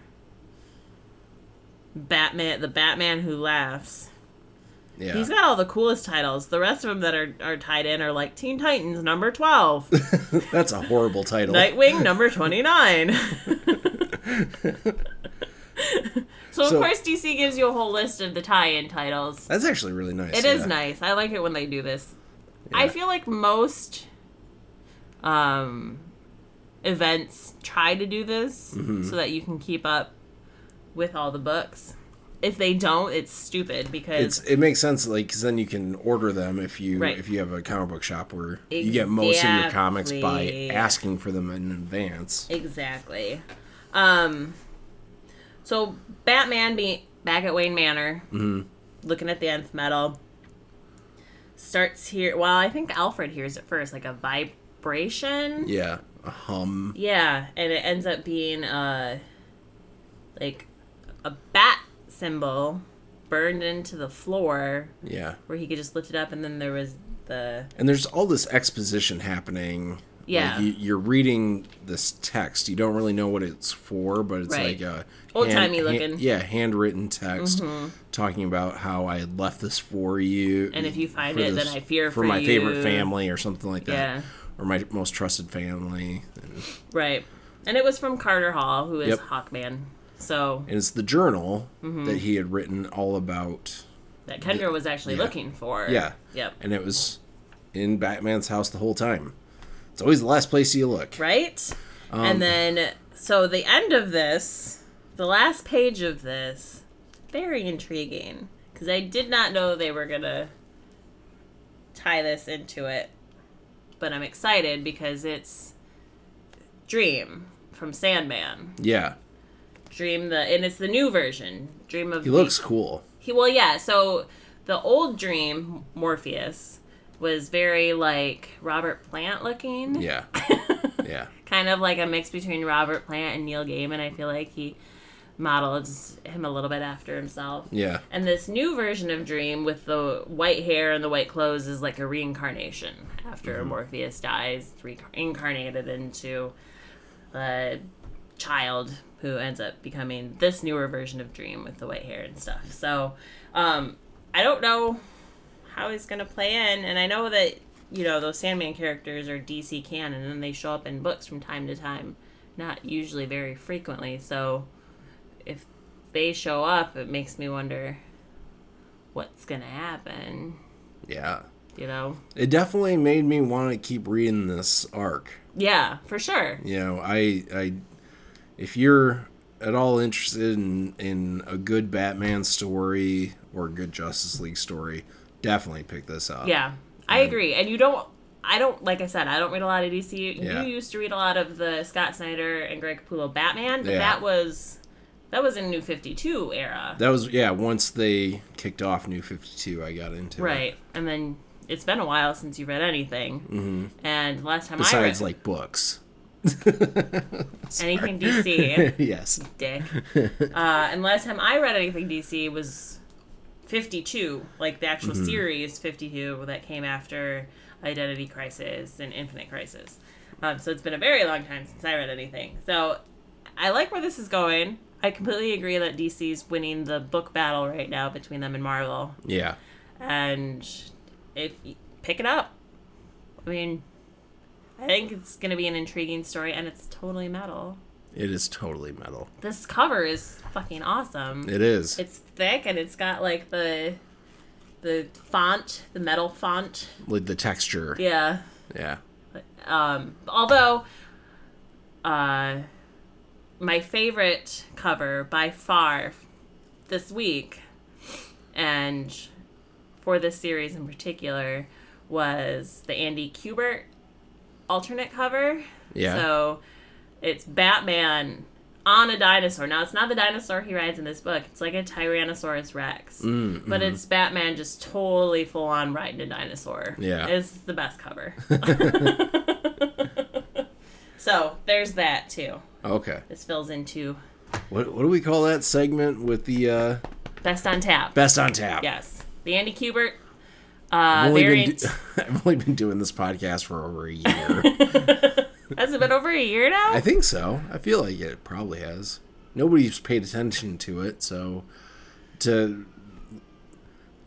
Batman the Batman Who Laughs. Yeah. He's got all the coolest titles. The rest of them that are, are tied in are like Teen Titans number 12. (laughs) That's a horrible title. Nightwing number (laughs) 29. (laughs) so, of So- course, DC gives you a whole list of the tie in titles. That's actually really nice. It is yeah. nice. I like it when they do this. I feel like most um, events try to do this Mm-hmm. so that you can keep up with all the books. If they don't, it's stupid because It's it makes sense like cuz then you can order them if you Right. if you have a comic book shop where you get most of your comics by asking for them in advance. Exactly. Um, so Batman be back at Wayne Manor, looking at the nth metal. Starts here. Well, I think Alfred hears it first, like a vibration. Yeah, a hum. Yeah, and it ends up being a like a bat symbol burned into the floor, Yeah. where he could just lift it up, and then there was the And there's all this exposition happening. Yeah. Like you, you're reading this text. You don't really know what it's for, but it's Right. like a Old-timey looking. hand- yeah, handwritten text mm-hmm. talking about how I had left this for you. And if you find for it, then I fear for my favorite family or something like that. Yeah. Or my most trusted family. And, right, and it was from Carter Hall, who is Yep. Hawkman. So and it's the journal Mm-hmm. that he had written all about. that Kendra was actually Yeah. looking for. Yeah. Yep. And it was in Batman's house the whole time. It's always the last place you look. Right? Um, and then, so the end of this, the last page of this, very intriguing. Because I did not know they were going to tie this into it. But I'm excited because it's Dream from Sandman. Yeah. Dream the, and it's the new version. Dream of He the- looks cool. He well, yeah. So the old Dream Morpheus was very like Robert Plant looking. Yeah. (laughs) yeah. kind of like a mix between Robert Plant and Neil Gaiman. I feel like he modeled him a little bit after himself. Yeah. And this new version of Dream with the white hair and the white clothes is like a reincarnation after Morpheus dies, reincarnated into a child who ends up becoming this newer version of Dream with the white hair and stuff. So, um, I don't know how he's gonna play in, and I know that you know those Sandman characters are DC canon, and they show up in books from time to time, not usually very frequently. So, they show up, it makes me wonder what's gonna happen. Yeah. You know? It definitely made me want to keep reading this arc. Yeah, for sure. You know, I I if you're at all interested in in a good Batman story or a good Justice League story, definitely pick this up. Yeah, I agree. And you don't. I don't like I said. I don't read a lot of DC. Yeah. You used to read a lot of the Scott Snyder and Greg Capullo Batman, but Yeah. that was that was in New Fifty Two era, That was yeah, once they kicked off New 52, I got into it. right? And then it's been a while since you read anything. Mm-hmm. And last time Besides I read Besides like books. (laughs) anything DC, (laughs) yes. dick. (laughs) Uh, and last time I read anything DC was 52, like the actual Mm-hmm. series 52 that came after Identity Crisis and Infinite Crisis. Um, so it's been a very long time since I read anything. So I like where this is going. I completely agree that DC's winning the book battle right now between them and Marvel. Yeah. And if you pick it up, I mean, I think it's going to be an intriguing story and it's totally metal. It is totally metal. This cover is fucking awesome. It is. It's thick and it's got like the the font, the metal font. With the texture. Yeah. Yeah. Um although uh my favorite cover by far this week and for this series in particular was the Andy Kubert alternate cover. Yeah. So it's Batman on a dinosaur. Now it's not the dinosaur he rides in this book. It's like a Tyrannosaurus Rex. Mm, But it's Batman just totally full on riding a dinosaur. Yeah. It's the best cover. (laughs) (laughs) so there's that too. Okay. This fills into What what do we call that segment with the uh best on tap. best on tap? Yes. The Andy Kubert I've uh only, been variant. do- (laughs) I've only been doing this podcast for over a year. (laughs) Has it been over a year now? I think so. I feel like it probably has. Nobody's paid attention to it, so to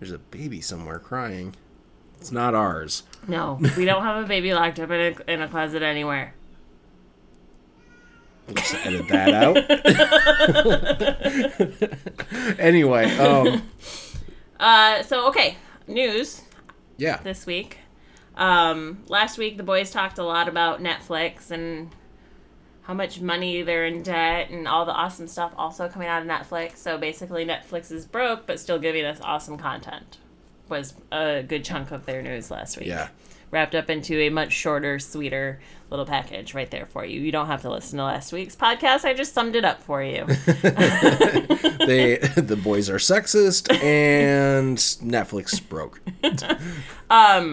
there's a baby somewhere crying. It's not ours. no, we don't have a baby locked up in a, in a closet anywhere. Just edit that out. (laughs) anyway, um, Uh, so okay, news yeah, this week. Um, last week the boys talked a lot about Netflix and how much money they're in debt and all the awesome stuff also coming out of Netflix. So basically, Netflix is broke but still giving us awesome content. Was a good chunk of their news last week. yeah, Wrapped up into a much shorter, sweeter little package right there for you. You don't have to listen to last week's podcast. I just summed it up for you. (laughs) (laughs) they the boys are sexist and Netflix broke. (laughs)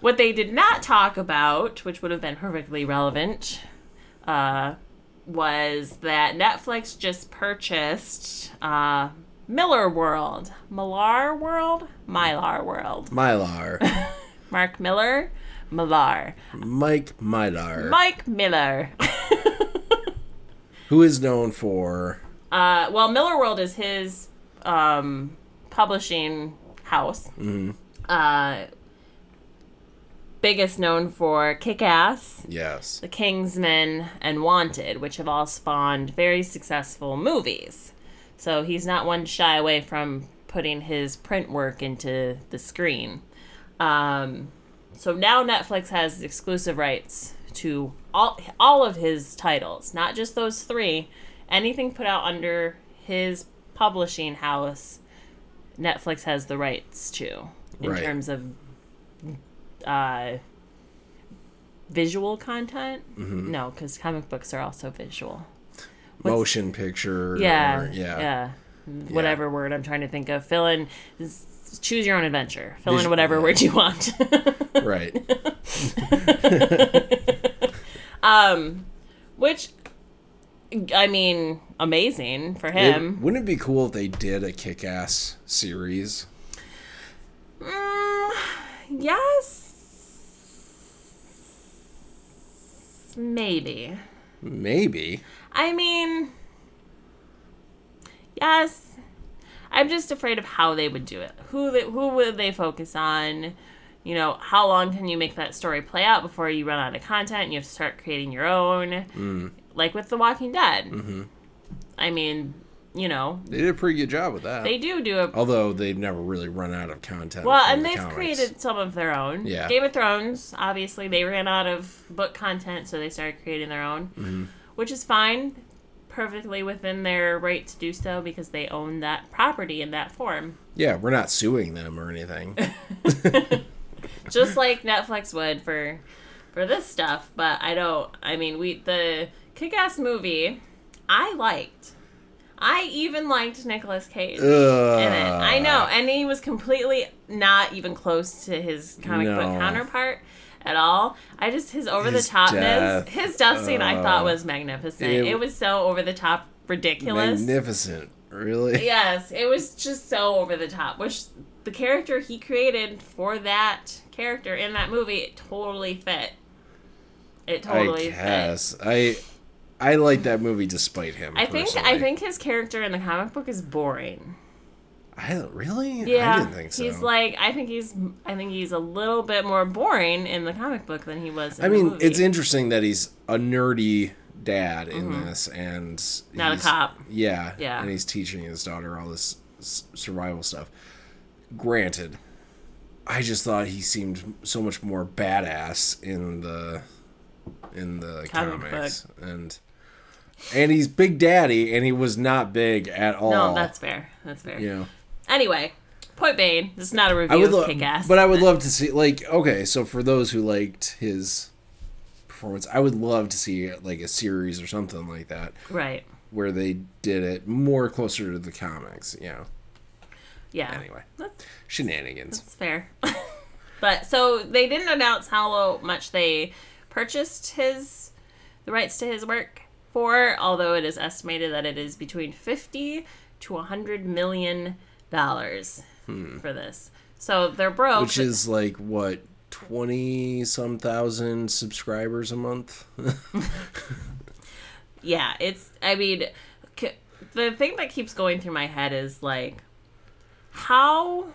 What they did not talk about, which would have been perfectly relevant, uh, was that Netflix just purchased uh, Miller World. Millar World? Mylar World. Mylar, Mark Miller? Millar. Mike Mylar, Mike Miller. (laughs) who is known for Uh, well, Miller World is his um, publishing house. Uh, biggest known for Kick Ass. yes, The Kingsman, and Wanted, which have all spawned very successful movies. So he's not one to shy away from putting his print work into the screen. Um, so now Netflix has exclusive rights to all all of his titles, not just those three. Anything put out under his publishing house, Netflix has the rights to in Right. terms of uh, visual content. Mm-hmm. No, because comic books are also visual. motion picture. Yeah, or- yeah, yeah, whatever word I'm trying to think of. Fill in, choose your own adventure. Fill in whatever word you want. (laughs) Right. (laughs) um, Which, I mean, amazing for It- him. wouldn't it be cool if they did a kick ass series? Mm, yes. Maybe. Maybe. I mean, yes. I'm just afraid of how they would do it. Who they, who would they focus on? You know, how long can you make that story play out before you run out of content and you have to start creating your own? Like with The Walking Dead. Mm-hmm. I mean, you know, They did a pretty good job with that. they do do a Although they've never really run out of content. Well, and the they've comics. created some of their own. Yeah. Game of Thrones, obviously, they ran out of book content, so they started creating their own, Mm-hmm. which is fine, perfectly within their right to do so because they own that property in that form. Yeah, we're not suing them or anything. (laughs) Just like Netflix would for for this stuff, but I don't. I mean, we the Kick-Ass movie, I liked. I even liked Nicolas Cage. Ugh. in it. I know, and he was completely not even close to his comic book counterpart at all. I just his over the topness. death, his death scene, I thought uh, was magnificent. it- It, was so over the top, ridiculous. Magnificent. Really? (laughs) yes, it was just so over the top. Which the character he created for that character in that movie it totally fit. It totally I fit. I I like that movie despite him. I think I think his character in the comic book is boring. I don't- really? Yeah, I didn't think so. he's like I think he's I think he's a little bit more boring in the comic book than he was. In I mean, it's interesting that he's a nerdy dad in this, and Mm-hmm. Not a cop. Yeah, Yeah. and he's teaching his daughter all this survival stuff. Granted, I just thought he seemed so much more badass in the in the Comic comics, and and he's Big Daddy, and he was not big at all. no, that's fair. That's fair. know. Anyway, point being, this is not a review would of Kick Ass. but I would love to see like okay. So for those who liked his performance, I would love to see like a series or something like that right. where they did it more closer to the comics. You know, Yeah. anyway, That's, shenanigans. that's fair. (laughs) but so they didn't announce how much they purchased his the rights to his work for, although it is estimated that it is between fifty to a hundred million dollars for this. So they're broke. Hmm. Which is like what twenty some thousand subscribers a month. (laughs) yeah it's i mean c- the thing that keeps going through my head is like how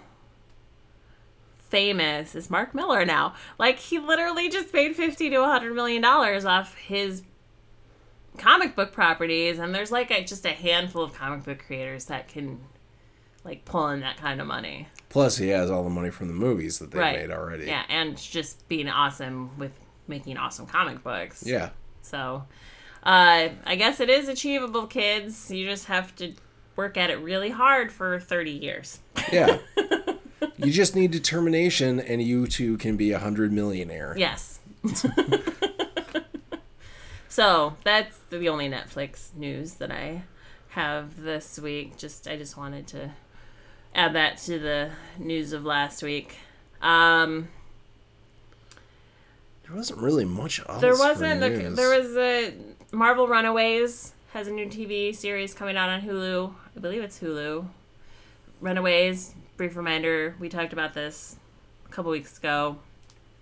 famous is mark miller now like he literally just made 50 to 100 million dollars off his comic book properties and there's like a, just a handful of comic book creators that can like pulling that kind of money Plus, he has all the money from the movies that they right made already. yeah and just being awesome with making awesome comic books Yeah. So, uh, I guess it is achievable, kids. You just have to work at it really hard for 30 years. Yeah. (laughs) you just need determination, and you too can be a hundred millionaire. Yes. (laughs) so, that's the only Netflix news that I have this week. Just I just wanted to add that to the news of last week. Um, There wasn't really much else. there wasn't there was a Marvel Runaways has a new TV series coming out on Hulu. I believe it's Hulu. Runaways, brief reminder, we talked about this a couple weeks ago.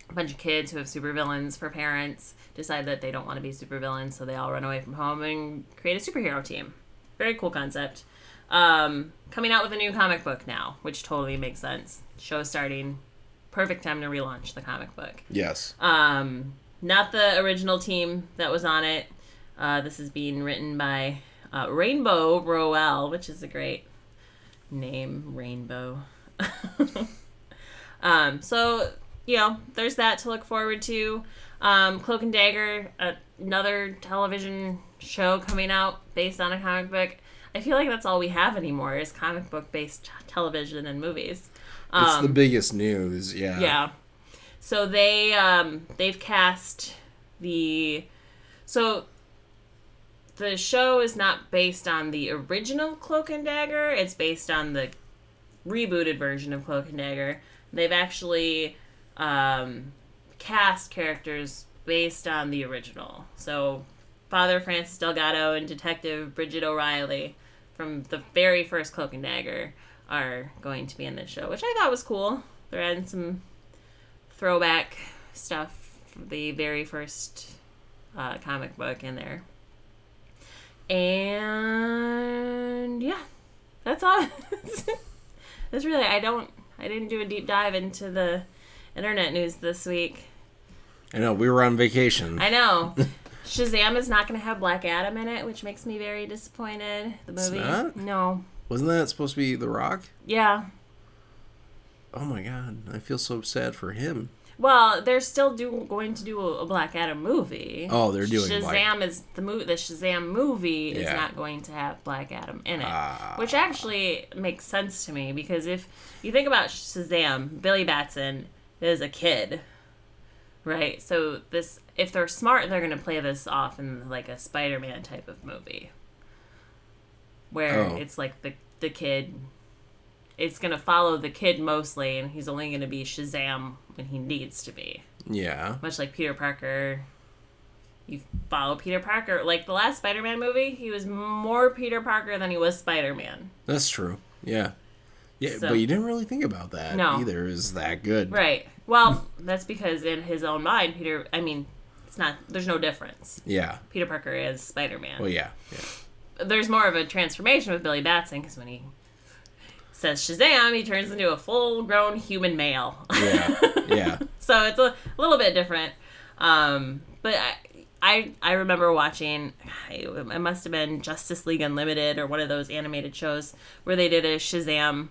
A bunch of kids who have supervillains for parents decide that they don't want to be supervillains, so they all run away from home and create a superhero team. Very cool concept. Um, coming out with a new comic book now, which totally makes sense. Show starting, perfect time to relaunch the comic book. Yes. Um, not the original team that was on it. Uh, this is being written by uh, Rainbow Rowell, which is a great name, Rainbow. (laughs) um, so, you know, there's that to look forward to. Um, Cloak and Dagger, another television show coming out based on a comic book. I feel like that's all we have anymore is comic book based television and movies. It's Um, the biggest news. Yeah. yeah. So they um they've cast the so the show is not based on the original Cloak and Dagger. It's based on the rebooted version of Cloak and Dagger. They've actually um, cast characters based on the original. So, Father Francis Delgado and Detective Bridget O'Reilly from the very first Cloak and Dagger are going to be in this show, which I thought was cool. They're adding some throwback stuff from the very first uh, comic book in there. And yeah, that's all. (laughs) that's really I don't I didn't do a deep dive into the internet news this week. I know we were on vacation. I know. (laughs) Shazam is not going to have Black Adam in it, which makes me very disappointed. The movie. No. Wasn't that supposed to be The Rock? Yeah. Oh my god, I feel so sad for him. Well, they're still do, going to do a, Black Adam movie. Oh, they're doing Shazam Black- is the mo- the Shazam movie is Yeah. not going to have Black Adam in it, Ah. which actually makes sense to me because if you think about Shazam, Billy Batson is a kid, right? So this, if they're smart, they're going to play this off in like a Spider-Man type of movie, where Oh. it's like the the kid. It's gonna follow the kid mostly, and he's only gonna be Shazam when he needs to be Yeah. much like Peter Parker. You follow Peter Parker. Like the last Spider Man movie, he was more Peter Parker than he was Spider Man. That's true. Yeah. Yeah, So- but you didn't really think about that No. either. Is that good? Right. Well, that's because in his own mind, Peter, I mean, it's not, there's no difference. Yeah. Peter Parker is Spider Man. Well, yeah. Yeah. There's more of a transformation with Billy Batson because when he says Shazam, he turns into a full grown human male. Yeah. (laughs) Yeah. so it's a little bit different. Um, but I, I I remember watching. It must have been Justice League Unlimited or one of those animated shows where they did a Shazam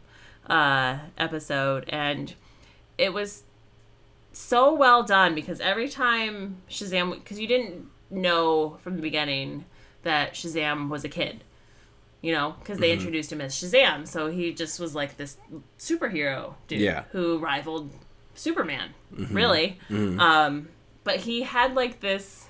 uh, episode, and it was so well done because every time Shazam, because you didn't know from the beginning that Shazam was a kid. You know, because they introduced him as Shazam, so he just was like this superhero dude Yeah. who rivaled Superman, really. Um, but he had like this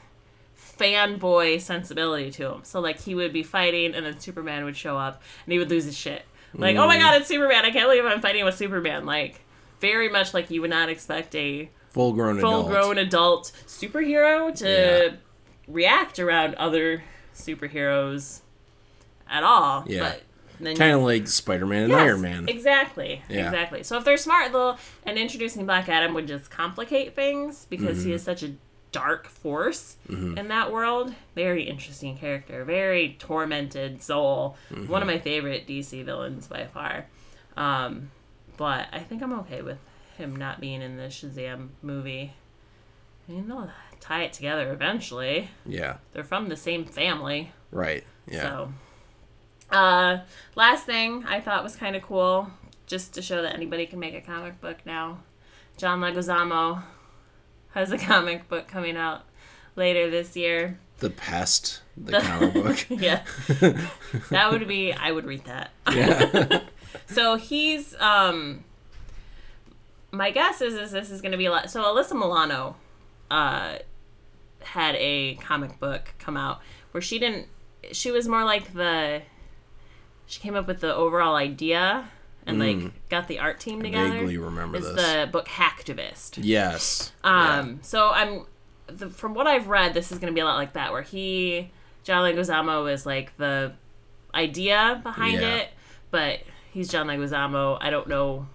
fanboy sensibility to him. So like he would be fighting, and then Superman would show up, and he would lose his shit. Like, oh my god, it's Superman! I can't believe I'm fighting with Superman. Like, very much like you would not expect a Full grown full adult. grown adult superhero to Yeah. react around other superheroes at all. Yeah. But Kind of like Spider Man and Yes, Iron Man. Exactly. Yeah. Exactly. So if they're smart, they'll and introducing Black Adam would just complicate things because Mm-hmm. he is such a dark force in that world. Very interesting character. Very tormented soul. Mm-hmm. One of my favorite DC villains by far. Um, but I think I'm okay with him not being in the Shazam movie. I mean, they'll tie it together eventually. yeah. They're from the same family. Right. Yeah. So, uh, last thing I thought was kind of cool, just to show that anybody can make a comic book now. John Leguizamo has a comic book coming out later this year. The Pest, the comic book. (laughs) yeah, that would be. I would read that. Yeah. (laughs) So he's um. My guess is is this is going to be a lot. So Alyssa Milano, uh, had a comic book come out where she didn't. She was more like the. She came up with the overall idea and like mm. got the art team together. Vaguely remember It's this. the book Hacktivist. yes. Um, so I'm, the, from what I've read, this is going to be a lot like that, where he, John Leguizamo, is like the idea behind Yeah. it, but he's John Leguizamo. I don't know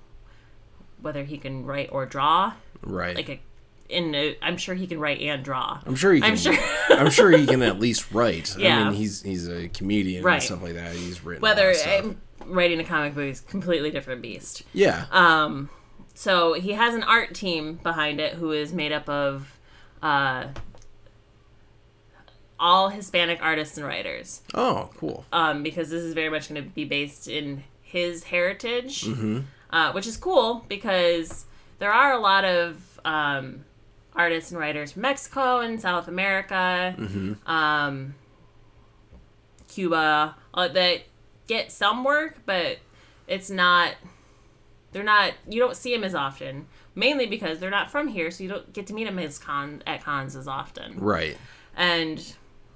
whether he can write or draw. Right. Like a, in a, I'm sure he can write and draw. I'm sure he can. I'm sure. (laughs) I'm sure he can at least write. I Yeah. mean, he's he's a comedian Right. and stuff like that. He's written whether um, lot of stuff. writing a comic book is a completely different beast. yeah. Um, so he has an art team behind it who is made up of uh, all Hispanic artists and writers. oh, cool. Um, because this is very much going to be based in his heritage, Mm-hmm. uh, which is cool because there are a lot of um, artists and writers from Mexico and South America, Mm-hmm. um, Cuba uh, that get some work, but it's not. They're not. You don't see them as often, mainly because they're not from here, so you don't get to meet them as con at cons as often Right. and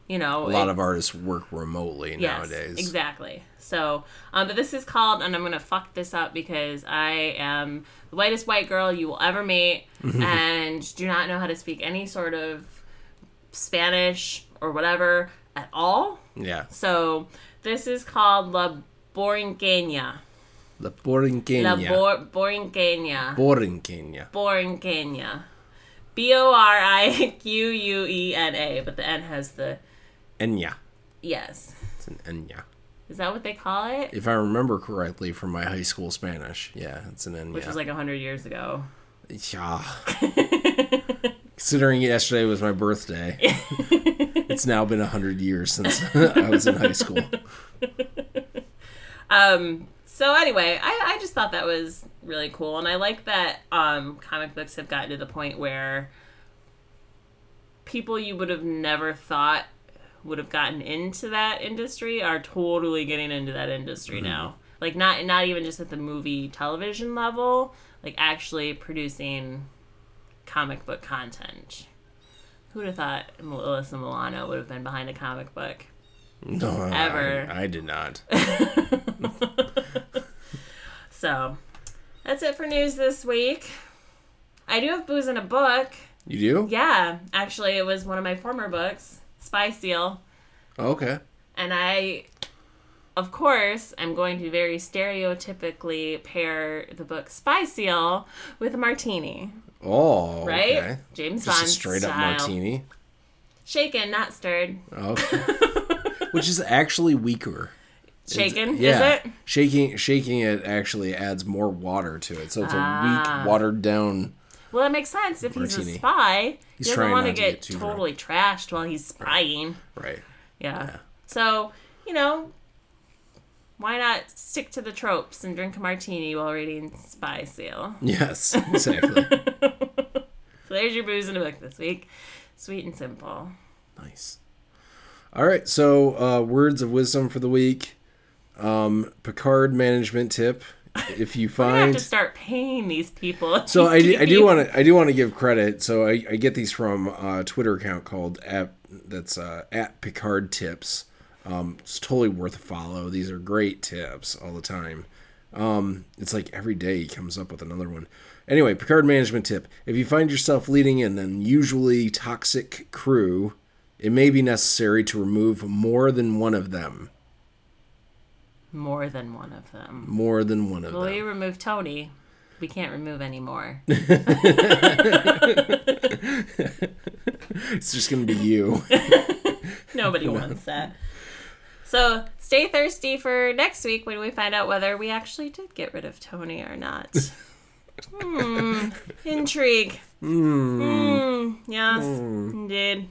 you know, A lot of artists work remotely Yes, nowadays. Exactly. So, um, but this is called, and I'm gonna fuck this up because I am the whitest white girl you will ever meet, (laughs) and do not know how to speak any sort of Spanish or whatever at all. Yeah. So, this is called La Borinqueña. La Borinqueña. La Bor- Borinqueña. Borinqueña. Borinqueña. B O R I Q U E N A, but the N has the Enya. yes. It's an Enya. Is that what they call it? If I remember correctly from my high school Spanish, yeah, it's an Enya. Which was like a hundred years ago. yeah. (laughs) Considering yesterday was my birthday, (laughs) it's now been a hundred years since (laughs) I was in high school. (laughs) Um. So anyway, I, I just thought that was really cool, and I like that um, comic books have gotten to the point where people you would have never thought would have gotten into that industry are totally getting into that industry now. Like not not even just at the movie television level, like actually producing comic book content. Who'd have thought Melissa Milano would have been behind a comic book? No, Ever. I, I did not. (laughs) So that's it for news this week. I do have booze in a book. You do? Yeah, actually, it was one of my former books, Spy Seal. Oh, okay. And I, of course, I'm going to very stereotypically pair the book Spy Seal with a martini, Oh, right? okay. James Just Bond a straight up martini. Shaken, not stirred. Okay. (laughs) Which is actually weaker. Shaken, Yeah. is it? Shaking shaking it actually adds more water to it. So it's a Ah. weak, watered down Well, that makes sense. If he's a spy, He's he doesn't want to get, get too drunk. totally trashed while he's spying. right. Yeah. So, you know, why not stick to the tropes and drink a martini while reading Spy Seal? Yes, (laughs) exactly. So there's your booze in a book this week. Sweet and simple. nice. All right, so uh, words of wisdom for the week. Um, Picard management tip: If you (laughs) find I have to start paying these people. So I, do- I do (laughs) want to I do want to give credit. So I, I get these from a Twitter account called at that's uh, at Picard Tips. Um, it's totally worth a follow. These are great tips all the time. Um, it's like every day he comes up with another one. Anyway, Picard management tip: If you find yourself leading an unusually toxic crew, it may be necessary to remove more than one of them. More than one of them. More than one of Well, them. we remove Tony. We can't remove any more. (laughs) (laughs) It's just gonna be you. Nobody wants that. (laughs) So stay thirsty for next week when we find out whether we actually did get rid of Tony or not. hmm. Intrigue. Hmm. Yes, indeed.